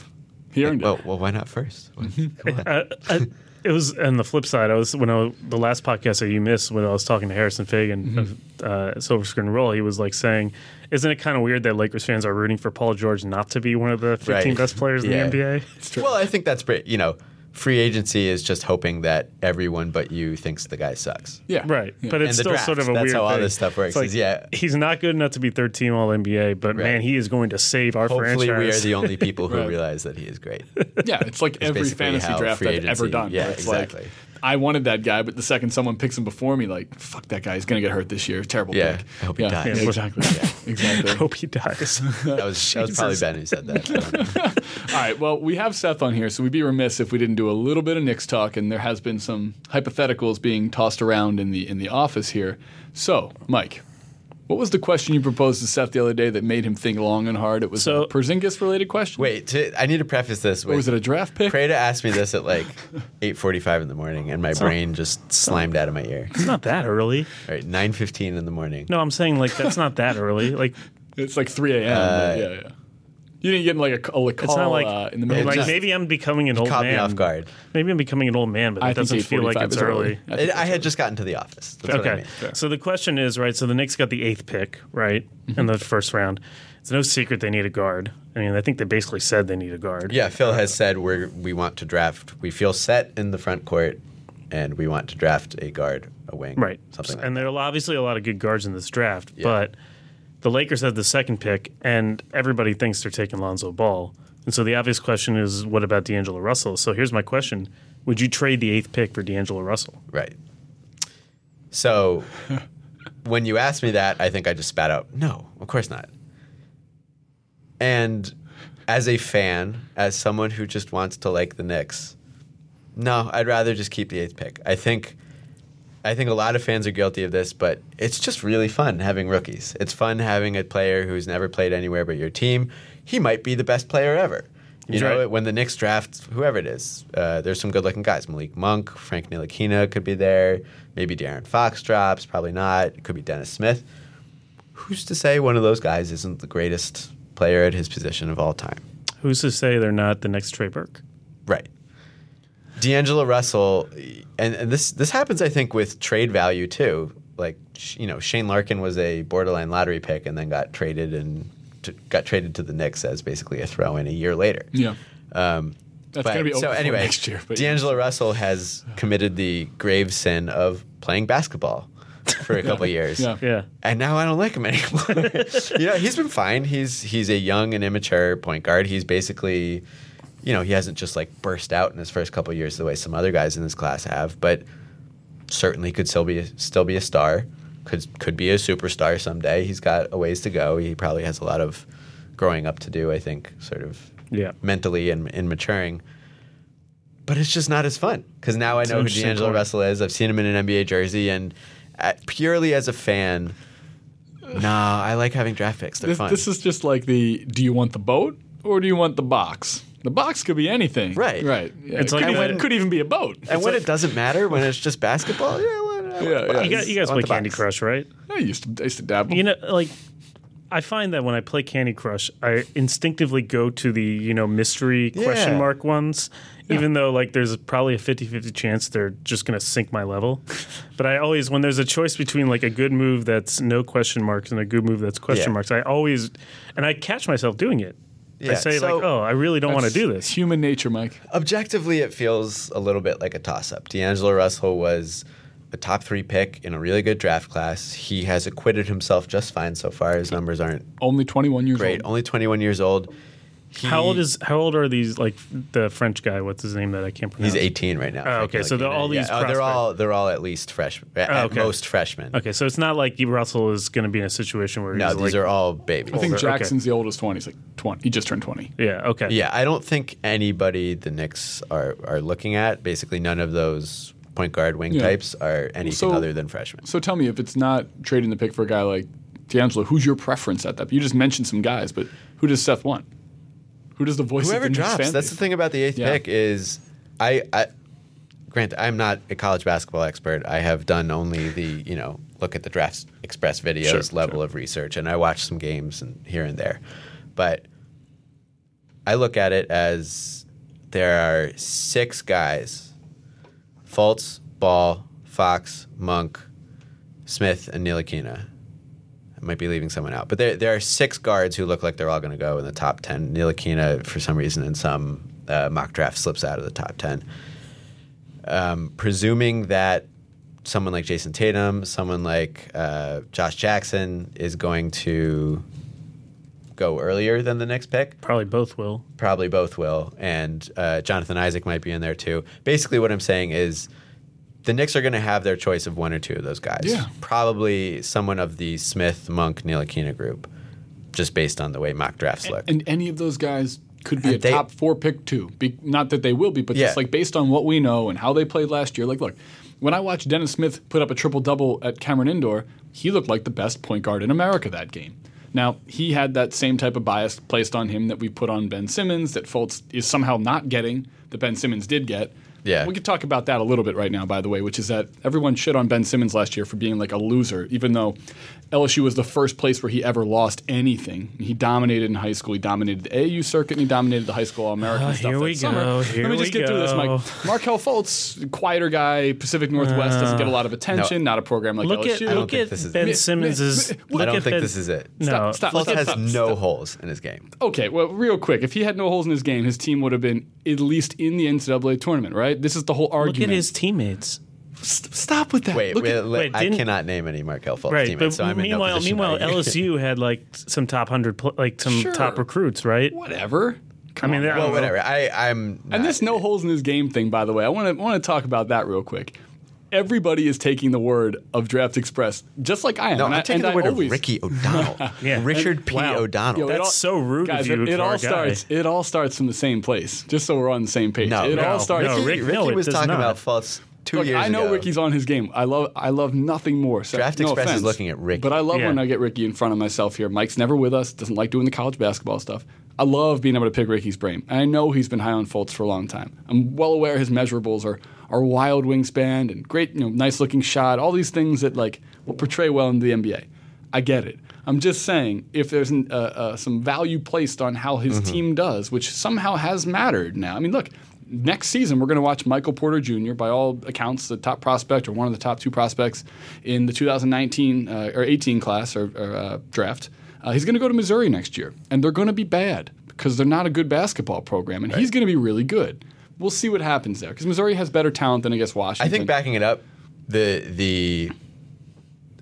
He earned Well, it. well, well, why not first? Come on. Uh, I, it was on the flip side. I was when I was, the last podcast that you missed when I was talking to Harrison Faigen of uh, Silver Screen Roll. He was like saying, "Isn't it kind of weird that Lakers fans are rooting for Paul George not to be one of the 15 Right. best players Yeah. in the NBA?" Well, I think that's great. You know, free agency is just hoping that everyone but you thinks the guy sucks. Yeah. Right, Yeah. but it's And still draft, sort of a that's weird. how all thing. this stuff works, It's like, yeah. he's not good enough to be third team All NBA, but Right. man, he is going to save our Hopefully, franchise. we are the only people who Right. realize that he is great. Yeah, it's like every fantasy draft free I've ever done. yeah, it's exactly. like I wanted that guy, but the second someone picks him before me, like fuck that guy, he's gonna get hurt this year. Terrible Yeah, pick. I hope he yeah, dies. yeah, exactly. exactly. I hope he dies. That was, that was probably Ben who said that. I don't know. All right. Well, we have Seth on here, so we'd be remiss if we didn't do a little bit of Knicks talk, and there has been some hypotheticals being tossed around in the in the office here. So, Mike, what was the question you proposed to Seth the other day that made him think long and hard? It was So- a Porzingis related question. Wait, to, I need to preface this or was it a draft pick? Prada asked me this at like 8:45 in the morning, and my brain just slimed out of my ear. it's not that early. All right, 9:15 in the morning. No, I'm saying like that's not that early. Like It's like 3 a.m. Uh, yeah, yeah. You didn't get like a, a call it's not like uh, in the middle. It like just- maybe I'm becoming an old Caught man. me off guard. Maybe I'm becoming an old man, but it doesn't feel like it's is early. I It, I had just gotten to the office. That's what I Okay. mean. So the question is, right, so the Knicks got the eighth pick, right, Mm-hmm. in the first round. It's no secret they need a guard. I mean, I think they basically said they need a guard. Yeah, Phil has said we're we want to draft. We feel set in the front court, and we want to draft a guard, a wing, Right. Something like and there are obviously a lot of good guards in this draft, Yeah. but the Lakers had the second pick, and everybody thinks they're taking Lonzo Ball. And so the obvious question is, what about D'Angelo Russell? So here's my question Would you trade the eighth pick for D'Angelo Russell? Right. So when you asked me that, I think I just spat out, no, of course not. And as a fan, as someone who just wants to like the Knicks, no, I'd rather just keep the eighth pick. I think I think a lot of fans are guilty of this, but it's just really fun having rookies. It's fun having a player who's never played anywhere but your team. He might be the best player ever. You know, right. when the Knicks draft whoever it is, uh, there's some good-looking guys. Malik Monk, Frank Ntilikina could be there. Maybe De'Aaron Fox drops. Probably not. It could be Dennis Smith. Who's to say one of those guys isn't the greatest player at his position of all time? Who's to say they're not the next Trey Burke? Right. D'Angelo Russell, and, and this this happens, I think, with trade value too. Like you know, Shane Larkin was a borderline lottery pick, and then got traded and t- got traded to the Knicks as basically a throw in a year later. yeah. Um, That's but- gonna be over so anyway. next year, but- D'Angelo Russell has committed the grave sin of playing basketball for a couple of years. Yeah. Yeah. And now I don't like him anymore. you know, he's been fine. He's he's a young and immature point guard. He's basically, you know, he hasn't just like burst out in his first couple of years the way some other guys in this class have, but certainly could still be a, still be a star. Could could be a superstar someday. He's got a ways to go. He probably has a lot of growing up to do. I think, sort of Yeah. mentally and, and maturing. But it's just not as fun because now I It's know who interesting D'Angelo. Russell is. I've seen him in an NBA jersey, and uh purely as a fan, nah, I like having draft picks. They're This, fun. this is just like the do you want the boat or do you want the box? The box could be anything. Right. Right. Yeah, It's it like could, the- even, could even be a boat. and when it doesn't matter, when it's just basketball, yeah, well, I want Yeah, yeah. You guys, you guys play Candy box. Crush, right? I used to I used to dabble. You know, like I find that when I play Candy Crush, I instinctively go to the, you know, mystery question Yeah. mark ones, even though like there's probably a 50-50 chance they're just going to sink my level. but I always when there's a choice between like a good move that's no question marks and a good move that's question Yeah. marks, I always and I catch myself doing it. I Yeah, say so- like, "Oh, I really don't want to do this." human nature, Mike. Objectively, it feels a little bit like a toss up. D'Angelo Russell was a top three pick in a really good draft class. He has acquitted himself just fine so far. His numbers aren't Only 21 years great. old. Only 21 years old. He- How old is how old are these like the French guy, what's his name that I can't pronounce? He's 18 right now. Oh, okay, so they're all these Yeah, oh, they're all they're all at least freshmen. At, Oh, okay. most freshmen. Okay, so it's not like Russell is going to be in a situation where No, he's these like, are all babies. I think older, okay. Jackson's the oldest one. He's like 20. He just turned 20. Yeah. Okay. Yeah, I don't think anybody the Knicks are are looking at. Basically, none of those point guard wing Yeah. types are anything So- other than freshmen. So tell me, if it's not trading the pick for a guy like D'Angelo, who's your preference at that? You just mentioned some guys, but who does Seth want? Who does the voice whoever of the drops. That's the thing about the eighth Yeah. pick is I, I. Granted, I'm not a college basketball expert. I have done only the you know look at the Draft Express videos Sure, level sure. of research, and I watch some games and here and there, but I look at it as there are six guys: Fultz, Ball, Fox, Monk, Smith, and Ntilikina. Might be leaving someone out, but there there are six guards who look like they're all going to go in the top ten. Ntilikina, for some reason, in some uh, mock draft, slips out of the top ten. Um, presuming that someone like Jayson Tatum, someone like uh, Josh Jackson is going to go earlier than the next pick, Probably both will. probably both will, and uh, Jonathan Isaac might be in there too. Basically, what I'm saying is the Knicks are going to have their choice of one or two of those guys. Yeah. Probably someone of the Smith, Monk, Ntilikina group, just based on the way mock drafts look. And any of those guys could be And a they- top four pick too. Be, not that they will be, but Yeah. just like based on what we know and how they played last year. Like, look, when I watched Dennis Smith put up a triple double at Cameron Indoor, he looked like the best point guard in America that game. Now he had that same type of bias placed on him that we put on Ben Simmons that Fultz is somehow not getting that Ben Simmons did get. Yeah. we could talk about that a little bit right now, by the way, which is that everyone shit on Ben Simmons last year for being like a loser, even though LSU was the first place where he ever lost anything. He dominated in high school. He dominated the AAU circuit, and he dominated the high school All American Ah, stuff. here that we summer. go, Let here me just we get through this. Mike. Markelle Fultz, quieter guy, Pacific Northwest, doesn't get a lot of attention. Not a program like Look at LSU. don't look think at this is- Ben Mi- Simmons' Look I don't at think Ben- this is it. No, Stop, stop. Fultz has stop, no stop. holes in his game. Okay, well, real quick, if he had no holes in his game, his team would have been at least in the NCAA tournament, right? This is the whole argument. Look at his teammates. St- stop with that. Wait, Look wait, at, wait, Wait, I didn't- cannot name any Markelle Fultz Right, teammates, but so I'm in no meanwhile, position to meanwhile, argue. LSU had like some top hundred, pl- like some Sure. top recruits, right? whatever. Come I mean, on, they're- Well, whatever. I, I'm. And not- this no holes in his game thing, by the way, I want to want to talk about that real quick. Everybody is taking the word of Draft Express, just like I am. No, and I, I'm taking and the I word always, of Ricky O'Donnell. Yeah. Richard P. Wow. O'Donnell. Yo, it That's so rude guys, of you It, it for all a guy. starts. It all starts from the same place. Just so we're on the same page. No, it no, all starts. no, Ricky, Rick- no, Ricky it was does talking not. about Fultz two Look, years I know ago. Ricky's on his game. I love I love nothing more. So, Draft no Express is looking at Ricky. But I love Yeah. when I get Ricky in front of myself here. Mike's never with us, doesn't like doing the college basketball stuff. I love being able to pick Ricky's brain. And I know he's been high on Fultz for a long time. I'm well aware his measurables are are wild wingspan and great, you know, nice looking shot, all these things that like will portray well in the NBA. I get it. I'm just saying, if there's an, uh, uh, some value placed on how his Mm-hmm. team does, which somehow has mattered now. I mean, look, next season we're going to watch Michael Porter Jr. by all accounts, the top prospect or one of the top two prospects in the 2019 uh, or 18 class or, or uh, draft. Uh, he's going to go to Missouri next year, and they're going to be bad because they're not a good basketball program, and he's going to be really good. We'll see what happens there because Missouri has better talent than I guess Washington. I think backing it up, the the.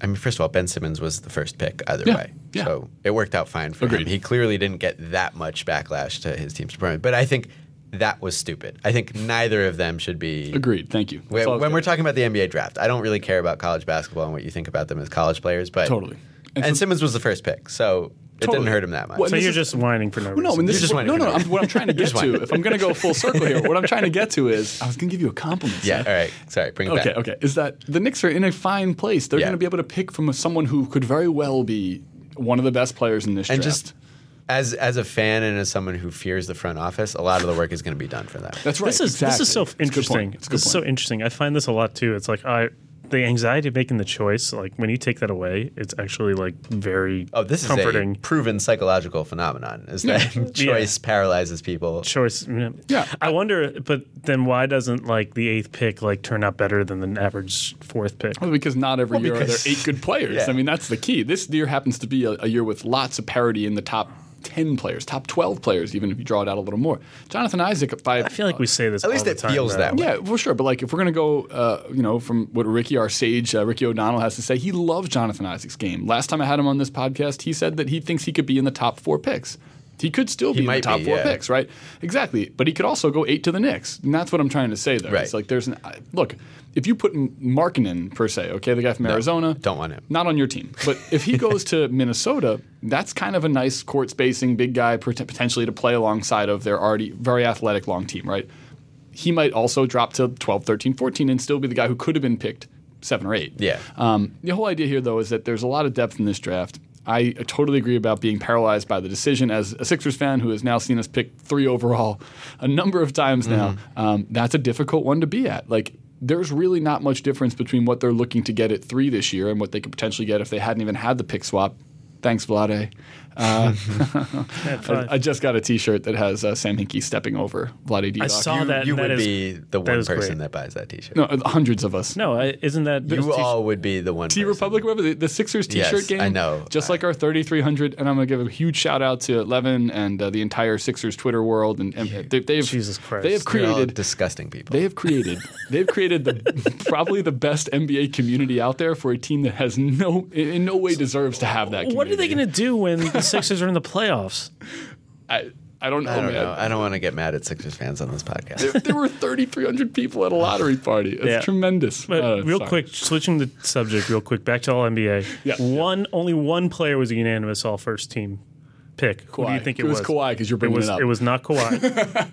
I mean, first of all, Ben Simmons was the first pick either Yeah, way, yeah. so it worked out fine for him. He clearly didn't get that much backlash to his team's performance, but I think that was stupid. I think neither of them should be Agreed. Thank you. That's When, all I was when we're talking about the NBA draft, I don't really care about college basketball and what you think about them as college players, but Totally. And, And for- Simmons was the first pick, so it Totally. didn't hurt him that much. Well, So you're is- just whining for no Well, reason. no, I this is just what, no, no. no I'm, what I'm trying to get to, if I'm going to go full circle here, what I'm trying to get to is, I was going to give you a compliment. yeah, Seth. all right. Sorry, bring it Okay, back. okay. Is that the Knicks are in a fine place? They're Yeah. going to be able to pick from someone who could very well be one of the best players in this And draft. just as as a fan and as someone who fears the front office, a lot of the work is going to be done for them. that's right. This is exactly. this is so It's a good interesting. point. It's good This is so interesting. I find this a lot too. It's like I the anxiety of making the choice. Like when you take that away, it's actually like very Oh, this is comforting. a proven psychological phenomenon. Is that choice paralyzes people? choice. Yeah. Yeah. I wonder, but then why doesn't like the eighth pick like turn out better than the average fourth pick? Well, because not every year because- are there eight good players. Yeah. I mean, that's the key. This year happens to be a, a year with lots of parity in the top 10 players, top 12 players, even if you draw it out a little more. Jonathan Isaac, by I feel like we say this. At least all it time, feels though. that way. Yeah, for sure. But like, if we're gonna go, uh, you know, from what Ricky, our sage, uh, Ricky O'Donnell has to say, he loves Jonathan Isaac's game. Last time I had him on this podcast, he said that he thinks he could be in the top four picks. He could still be in the top be, four yeah. picks, right? Exactly. But he could also go eight to the Knicks, and that's what I'm trying to say. There, Right. it's like there's an I- look. If you put Markkanen per se, okay, the guy from Arizona, don't want him. Not on your team. But if he goes to Minnesota, that's kind of a nice court spacing big guy potentially to play alongside of their already very athletic long team, right? He might also drop to 12, 13, 14 and still be the guy who could have been picked seven or eight. Yeah. Um, the whole idea here, though, is that there's a lot of depth in this draft. I totally agree about being paralyzed by the decision. As a Sixers fan who has now seen us pick three overall a number of times now, Mm-hmm. um, that's a difficult one to be at. Like, there's really not much difference between what they're looking to get at three this year and what they could potentially get if they hadn't even had the pick swap. Thanks, Vlade. Uh, I. I just got a T-shirt that has uh, Sam Hinkie stepping over Vlade Divac. I saw You, that. you and that would is- be the one is person great. that buys that T-shirt. No, uh, hundreds of us. No, isn't that you t- all would be the one. T person. Republic, whatever the, the Sixers T-shirt Yes, game. I know. Just like our 3300, and I'm gonna give a huge shout out to Levin and uh, the entire Sixers Twitter world, and, and they, they've Jesus Christ. they have You're all created disgusting people. they have created they've created the probably the best NBA community out there for a team that has no in no way deserves to have that. What are they going to do when the Sixers are in the playoffs? I, I don't know, I don't man. know. I don't want to get mad at Sixers fans on this podcast. There, there were 3,300 people at a lottery party. It's Yeah. tremendous. But Uh, real sorry. quick, switching the subject, real quick, back to all NBA. Yeah. One, only one player was a unanimous all first team pick. Who do you think it, It was Kawhi, 'cause you're it bringing was, it up. It was not Kawhi.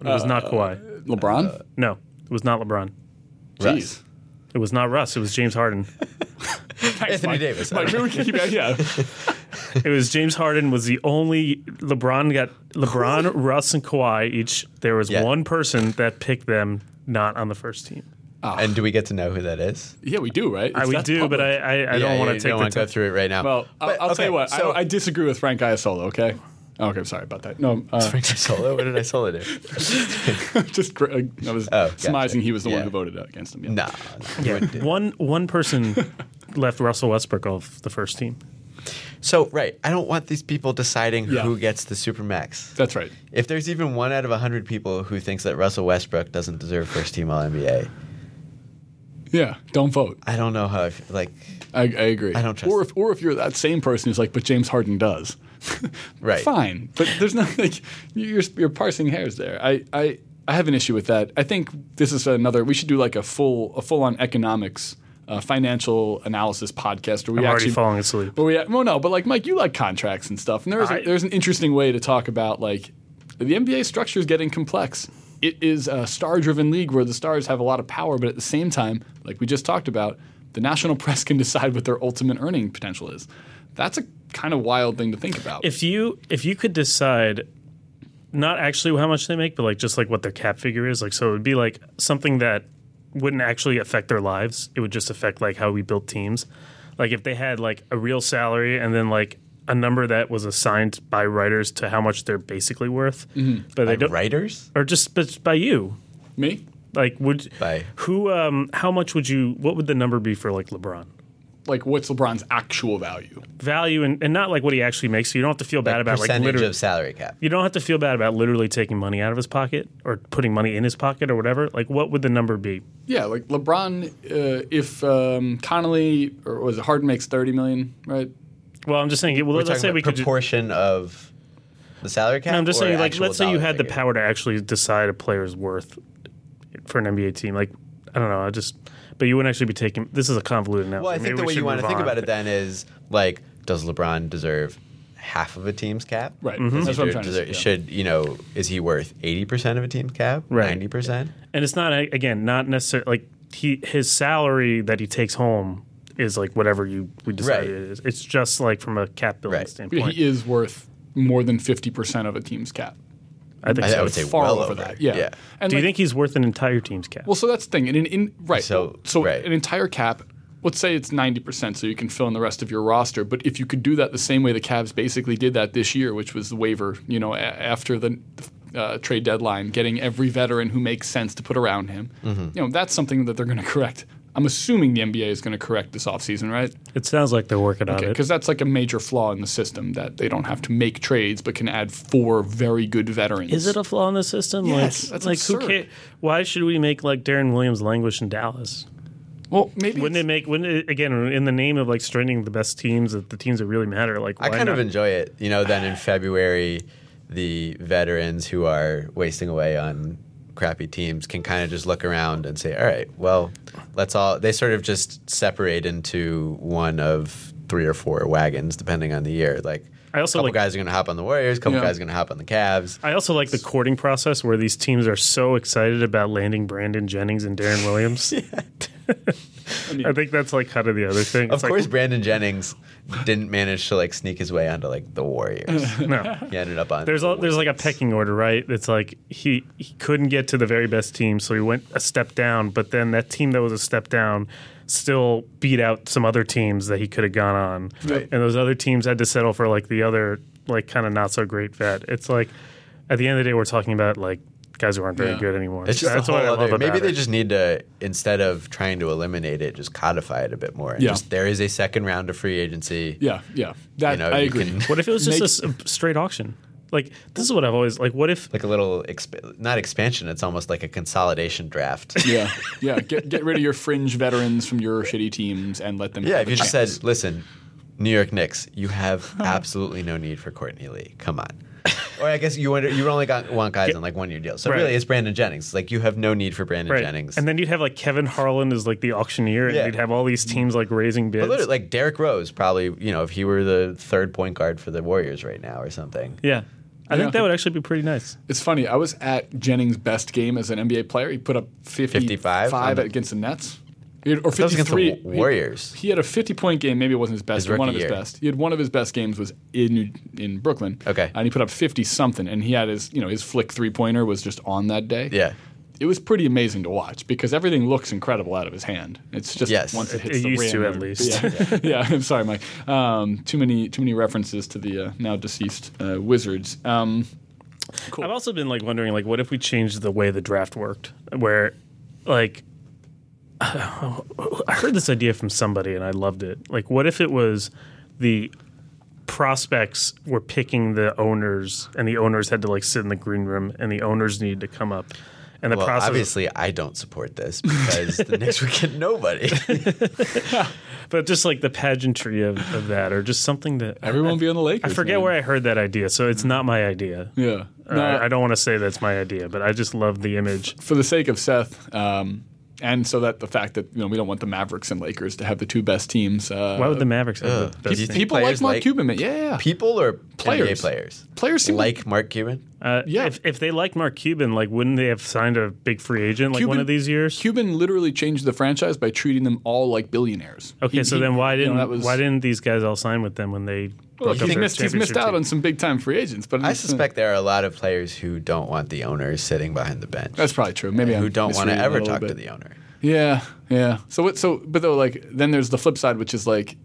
it was not Kawhi. LeBron. No, it was not LeBron. Jeez. It was not Russ. It was James Harden. Thanks, Anthony Mike. Davis. Mike, maybe we can keep yeah. it was James Harden was the only LeBron got LeBron, Russ, and Kawhi each. There was Yeah. one person that picked them not on the first team. and do we get to know who that is? Yeah, we do, right? I, It's- we that's do, public. but I, I, I Yeah, don't want you to take don't the want to go time. through it right now. Well, I'll, But, I'll tell you what. So, I, I disagree with Frank Isola. Okay. Oh, okay, I'm sorry about that. No, uh, Frank Solo. What did I solo do? just gr- uh, I was Oh, gotcha. surmising he was the one who voted against him. Yeah. Nah. no, you wouldn't do that. One one person left Russell Westbrook off the first team. So right, I don't want these people deciding Yeah. who gets the supermax. That's right. If there's even one out of hundred people who thinks that Russell Westbrook doesn't deserve first team All NBA, Yeah, don't vote. I don't know how I feel. Like, I, I agree. I don't trust Or if, or if you're that same person who's like, but James Harden does. Right. Fine, but there's not like you're you're parsing hairs there. I, I I have an issue with that. I think this is another. We should do like a full a full on economics. Uh, financial analysis podcast where we I'm already actually falling asleep. But we, well, no, but like Mike, you like contracts and stuff, and there's a, I- there's an interesting way to talk about like the NBA structure is getting complex. It is a star-driven league where the stars have a lot of power, but at the same time, like we just talked about, the national press can decide what their ultimate earning potential is. That's a kind of wild thing to think about. If you if you could decide not actually how much they make, but like just like what their cap figure is, like so it would be like something that wouldn't actually affect their lives. It would just affect like how we built teams. Like if they had like a real salary and then like a number that was assigned by writers to how much they're basically worth, Mm-hmm. but they by don't, writers or just but by you. Me, Like would by who um how much would you what would the number be for like LeBron? Like what's LeBron's actual value? Value and, and not like what he actually makes. So you don't have to feel bad like about like percentage literally of salary cap. you don't have to feel bad about literally taking money out of his pocket or putting money in his pocket or whatever. Like what would the number be? Yeah, like LeBron, uh, if um, Connolly or was it Harden makes thirty million, right? Well, I'm just saying. Well, We're let's say about we could. Ju- of the salary cap. No, I'm just saying, like, let's say you dollar had the power to actually decide a player's worth for an NBA team. Like, I don't know. I just, but you wouldn't actually be taking. This is a convoluted now. Well, I think the way you want to think about it then is like, does LeBron deserve half of a team's cap? Right. Mm-hmm. That's what I'm Or trying to say. Should you know? Is he worth eighty percent of a team's cap? Right. Ninety percent. and it's not again not necessarily like he his salary that he takes home is like whatever you we decide Right. it is. It's just like from a cap building Right. Yeah, standpoint. he is worth more than fifty percent of a team's cap. I think I, so. I would say far well over over that. Yeah. yeah. And Do you think he's worth an entire team's cap? Well, so that's the thing. In, in, in right. So- So, right. an entire cap. Let's say it's ninety percent, so you can fill in the rest of your roster. But if you could do that the same way the Cavs basically did that this year, which was the waiver, you know, a- after the uh, trade deadline, getting every veteran who makes sense to put around him, Mm-hmm. you know, that's something that they're going to correct. I'm assuming the NBA is going to correct this offseason, right? it sounds like they're working on it. because that's like a major flaw in the system that they don't have to make trades, but can add four very good veterans. Is it a flaw in the system? Yes, like, that's like absurd. who ca- Why should we make like Deron Williams languish in Dallas? well, maybe Wouldn't it's- it make? Wouldn't it again in the name of like straining the best teams, the teams that really matter? Like I why kind of enjoy it. You know, then in February, the veterans who are wasting away on crappy teams can kind of just look around and say, all right, well, let's all, they sort of just separate into one of three or four wagons, depending on the year. Like, I also couple like- guys are going to hop on the Warriors, a couple Yeah. guys are going to hop on the Cavs. I also like the courting process where these teams are so excited about landing Brandon Jennings and Deron Williams. I think that's like kind of the other thing. Of It's like, course, Brandon Jennings didn't manage to like sneak his way onto like the Warriors. no. he ended up on. There's the a, there's like a pecking order, right? It's like he he couldn't get to the very best team, so he went a step down. But then that team that was a step down still beat out some other teams that he could have gone on, Right. and those other teams had to settle for like the other like kind of not so great vet. It's like at the end of the day, we're talking about like guys who aren't very Yeah. good anymore. It's just That's a whole what I love other. about Maybe they it. just need to instead of trying to eliminate it, just codify it a bit more. And Yeah. just there is a second round of free agency. Yeah, yeah. That You know, I you agree. can- What if it was just Make- a s- a, straight auction? Like this is what I've always like. What if Like a little, exp- not expansion. It's almost like a consolidation draft. yeah, yeah. Get get rid of your fringe veterans from your shitty teams and let them. Yeah, have if a you just said, listen, New York Knicks, you have absolutely no need for Courtney Lee. Come on. Or I guess you want you only got want guys on like one year deals. So Right. really, it's Brandon Jennings. Like you have no need for Brandon right, Jennings. and then you'd have like Kevin Harlan as like the auctioneer, and Yeah. you'd have all these teams like raising bids. but literally, like Derrick Rose, probably you know if he were the third point guard for the Warriors right now or something. Yeah. I Yeah. think that would actually be pretty nice. It's funny. I was at Jennings' best game as an NBA player. He put up 55, 55 on- um, against the Nets. He had- or That was against 53. the Warriors. He, he had a 50 point game. Maybe it wasn't his best, His but one of his year. best. He had one of his best games was in in Brooklyn. Okay. And he put up 50 something. And he had his, you know, his flick three pointer was just on that day. Yeah. It was pretty amazing to watch because everything looks incredible out of his hand. It's just Yes. once it It- hits it the used to rim at least. Yeah, yeah. I'm sorry, Mike. Um, too many too many references to the uh, now deceased uh, Wizards. Um, I've also been like wondering, like, what if we changed the way the draft worked, where, like, I heard this idea from somebody and I loved it. Like, what if it was the prospects were picking the owners, and the owners had to like sit in the green room, and the owners needed to come up, and the Well, process. obviously, I don't support this because the Knicks would get nobody. but just like the pageantry of, of that, or just something that everyone be on the Lakers. I forget man. where I heard that idea, so it's not my idea. Yeah. Uh, No, I, I don't want to say that's my idea, but I just love the image. for the sake of Seth, um, and so that the fact that you know we don't want the Mavericks and Lakers to have the two best teams. Uh, Why would the Mavericks have ugh. the Do best you people like Mark like- Cuban? Yeah, yeah. People or Players. NBA players? Players seem like Mark Cuban? Uh, Yeah. If, if they liked Mark Cuban, like, wouldn't they have signed a big free agent like Cuban- one of these years? Cuban literally changed the franchise by treating them all like billionaires. Okay, He- so he- then why you know, didn't that was- why didn't these guys all sign with them when they Well, broke up he's missed, he's missed out team? on some big time free agents, but I suspect there are a lot of players who don't want the owners sitting behind the bench. that's probably true. Maybe who I'm don't want to ever a little talk to the owner. Yeah, yeah. So what? So but though, like then there's the flip side, which is like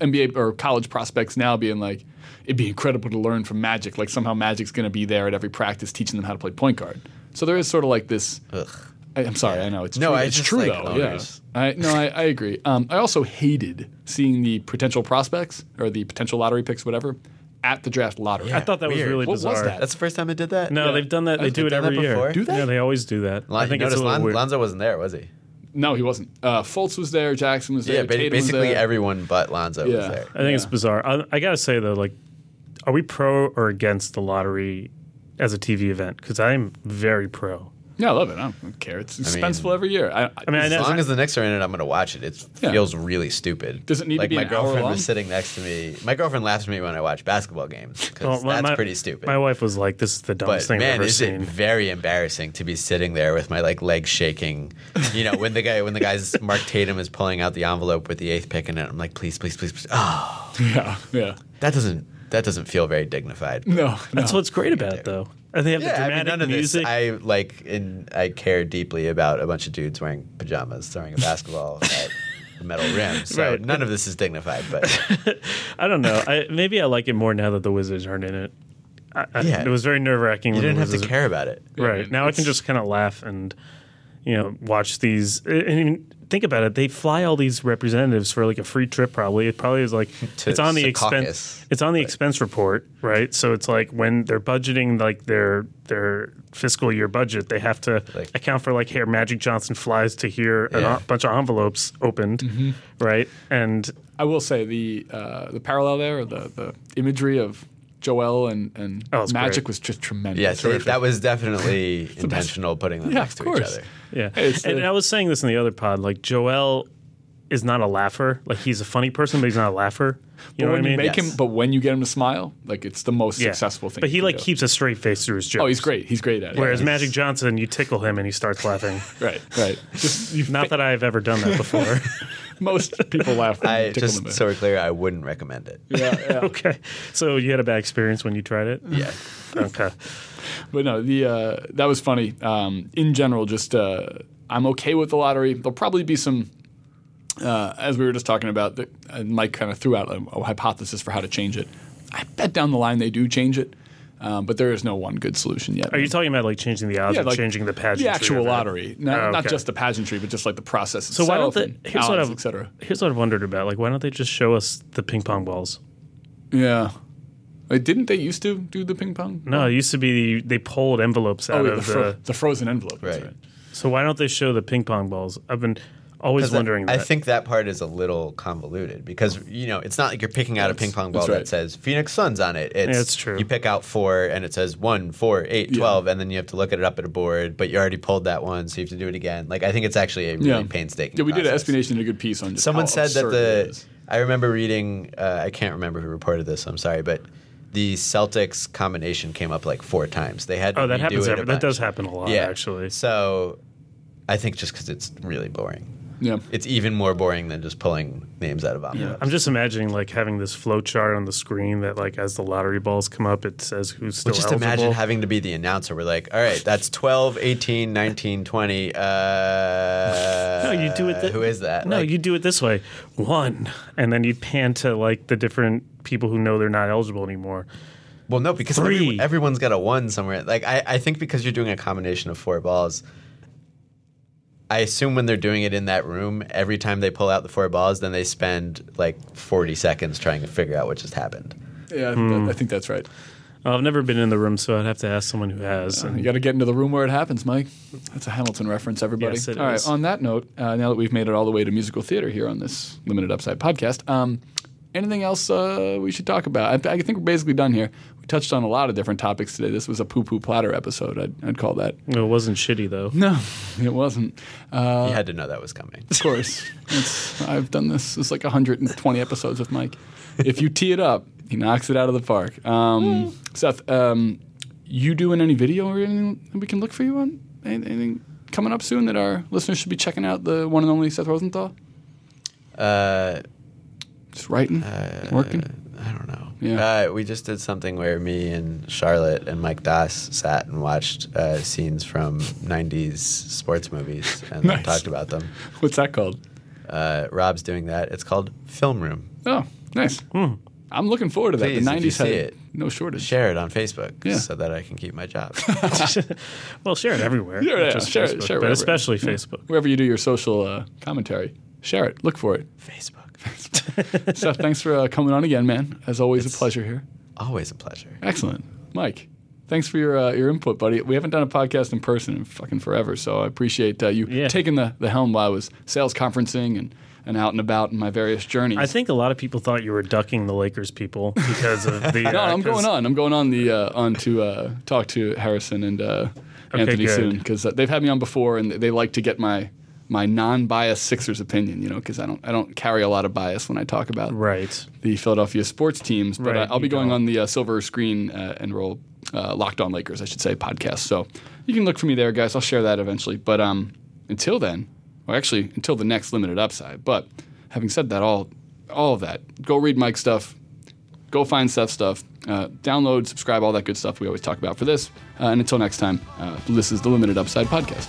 NBA or college prospects now being like, it'd be incredible to learn from Magic. Like somehow Magic's going to be there at every practice teaching them how to play point guard. So there is sort of like this. Ugh. I, I'm sorry, I know it's No, true. I it's true like though. owners. Yeah, I no, I, I agree. Um, I also hated seeing the potential prospects or the potential lottery picks, whatever, at the draft lottery. I thought that was Weird. really What was bizarre. that? That's the first time they did that? No, Yeah. they've done that. They They've do it done every year. before? Do they? Yeah, they always do that. Lon- I think you it's a little Lon- weird. Lonzo wasn't there, was he? No, he wasn't. Uh, Fultz was there. Jackson was there. Yeah, Tatum was basically there. everyone but Lonzo was there. I think it's bizarre. I, I gotta say though, like, are we pro or against the lottery as a TV event? Because I'm very pro. Yeah, I love it. I don't care. It's suspenseful every year. I, I mean, I As know- long as the Knicks are in it, I'm going to watch it. It Yeah. feels really stupid. Does it need to like be my an hour girlfriend long? was sitting next to me. My girlfriend laughs at me when I watch basketball games because Well, my- that's my- pretty stupid. My wife was like, "This is the dumbest but thing I've man, ever is seen." it very embarrassing to be sitting there with my like legs shaking. You know, when the guy when the guy's Mark Tatum is pulling out the envelope with the eighth pick in it, I'm like, please, please, please, please. Oh, yeah, yeah. that doesn't that doesn't feel very dignified. No, That's what's great about it, though. And they have the Yeah, I mean, none of music. this. I like, and I care deeply about a bunch of dudes wearing pajamas throwing a basketball at the metal rim. So Right. none of this is dignified. But I don't know. I, maybe I like it more now that the Wizards aren't in it. I, I- Yeah. it was very nerve wracking. you didn't have to care about it. Right man, now, I can just kind of laugh and you know watch these. And even think about it. They fly all these representatives for like a free trip. Probably it probably is like To it's on the Secaucus. expense. It's on the expense report, right? So it's like when they're budgeting like their their fiscal year budget, they have to Like- account for like here Magic Johnson flies to here, a bunch of envelopes opened, Mm-hmm. right? And I will say the uh, the parallel there, or the the imagery of Joel and and Oh, Magic great. was just tremendous. Yes, it- Terrific. that was definitely intentional putting them Yeah, next of to each other. Yeah, It's and the- I was saying this in the other pod. Like Joel is not a laugher. Like he's a funny person, but he's not a laugher. You but know when what I you mean? make Yes. him, but when you get him to smile, like it's the most Yeah. successful thing. But he like do. keeps a straight face through his jokes. Oh, he's great. He's great at it. Whereas Magic Johnson, you tickle him and he starts laughing. right, right. Just you Not that I've ever done that before. most people laugh. I you tickle them. just so we're clear, I wouldn't recommend it. yeah, yeah. okay. So you had a bad experience when you tried it? Yeah. Okay. But no, the uh, that was funny. Um, in general, just uh, I'm okay with the lottery. There'll probably be some, uh, as we were just talking about. The, uh, Mike kind of threw out a, a hypothesis for how to change it. I bet down the line they do change it, um, but there is no one good solution yet. Are you talking about like changing the odds Yeah, or like changing the pageantry? the actual lottery, not, Oh, not just the pageantry, but just like the process So why don't they? Here's what odds, I've et cetera. here's what I've wondered about. Like, why don't they just show us the ping pong balls? Yeah. Wait, didn't they used to do the ping pong? No, it used to be they pulled envelopes out Oh, yeah, the, of fro- the. the frozen envelope. that's Right. So why don't they show the ping pong balls? I've been always 'Cause I- wondering. I that. think that part is a little convoluted because you know it's not like you're picking out a ping pong ball right. that says Phoenix Suns on it. It's, Yeah, it's true. You pick out four and it says one, four, eight, Yeah. 12, and then you have to look at it up at a board. But you already pulled that one, so you have to do it again. Like I think it's actually a really Yeah. painstaking. Yeah, we did. process. SB Nation did a good piece on just Someone how said that the. is. I remember reading. Uh, I can't remember who reported this. I'm sorry, but the Celtics combination came up like four times. They had Oh, that happens. it Every, that does happen a lot, Yeah, actually. So, I think just because it's really boring. Yeah. It's even more boring than just pulling names out of envelopes. I'm just imagining like having this flow chart on the screen that like as the lottery balls come up, it says who's still But just eligible. imagine having to be the announcer. We're like, all right, that's 12, 18, 19, 20. Uh, No, you do it. thi- who is that? No, Like, you do it this way: one, and then you pan to like the different people who know they're not eligible anymore. Well, no, because Three. every, everyone's got a one somewhere. Like, I, I think because you're doing a combination of four balls, I assume when they're doing it in that room, every time they pull out the four balls, then they spend like 40 seconds trying to figure out what just happened. Yeah, I, Hmm. think that- I think that's right. Well, I've never been in the room, so I'd have to ask someone who has. You And got to get into the room where it happens, Mike. That's a Hamilton reference, everybody. Yes, it all right. is. On that note, uh, now that we've made it all the way to musical theater here on this limited upside podcast, um, anything else uh, we should talk about? I, I think we're basically done here. We touched on a lot of different topics today. This was a poo poo platter episode. I'd, I'd call that. it wasn't shitty though. No, it wasn't. Uh, you had to know that was coming. Of course. It's, I've done this. It's like 120 episodes with Mike. If you tee it up, he knocks it out of the park. Um, Seth, um, you doing any video or anything that we can look for you on? Anything coming up soon that our listeners should be checking out? The one and only Seth Rosenthal? Uh, Just writing, working. I don't know. Yeah. Uh, we just did something where me and Charlotte and Mike Doss sat and watched uh, scenes from 90s sports movies and Nice. talked about them. What's that called? Uh, Rob's doing that. It's called Film Room. Oh, nice. I'm looking forward to that. Please, the 90s see had it, no shortage. Share it on Facebook Yeah. so that I can keep my job. well, share it everywhere. Share it, not yeah, just share it, Facebook, share it but wherever. especially Yeah. Facebook. Wherever you do your social uh, commentary, share it. Look for it. Facebook. Seth, thanks for uh, coming on again, man. As always, a pleasure here. Always a pleasure. Excellent, Mike. Thanks for your uh, your input, buddy. We haven't done a podcast in person in fucking forever, so I appreciate uh, you Yeah. taking the, the helm while I was sales conferencing and, and out and about in my various journeys. I think a lot of people thought you were ducking the Lakers people because of the. no, uh, I'm going on. I'm going on the uh, on to uh, talk to Harrison and uh, Anthony good. soon because uh, they've had me on before and they like to get my my non-biased Sixers opinion. You know, because I don't I don't carry a lot of bias when I talk about Right. the Philadelphia sports teams. But Right, I'll be going don't. on the uh, Silver Screen uh, and Roll uh, Locked On Lakers, I should say, podcast. So you can look for me there, guys. I'll share that eventually. But um, until then, or actually until the next limited upside. But having said that, all all of that, go read Mike's stuff. Go find Seth's stuff. Uh, download, subscribe, all that good stuff we always talk about for this. Uh, and until next time, uh, this is the Limited Upside podcast.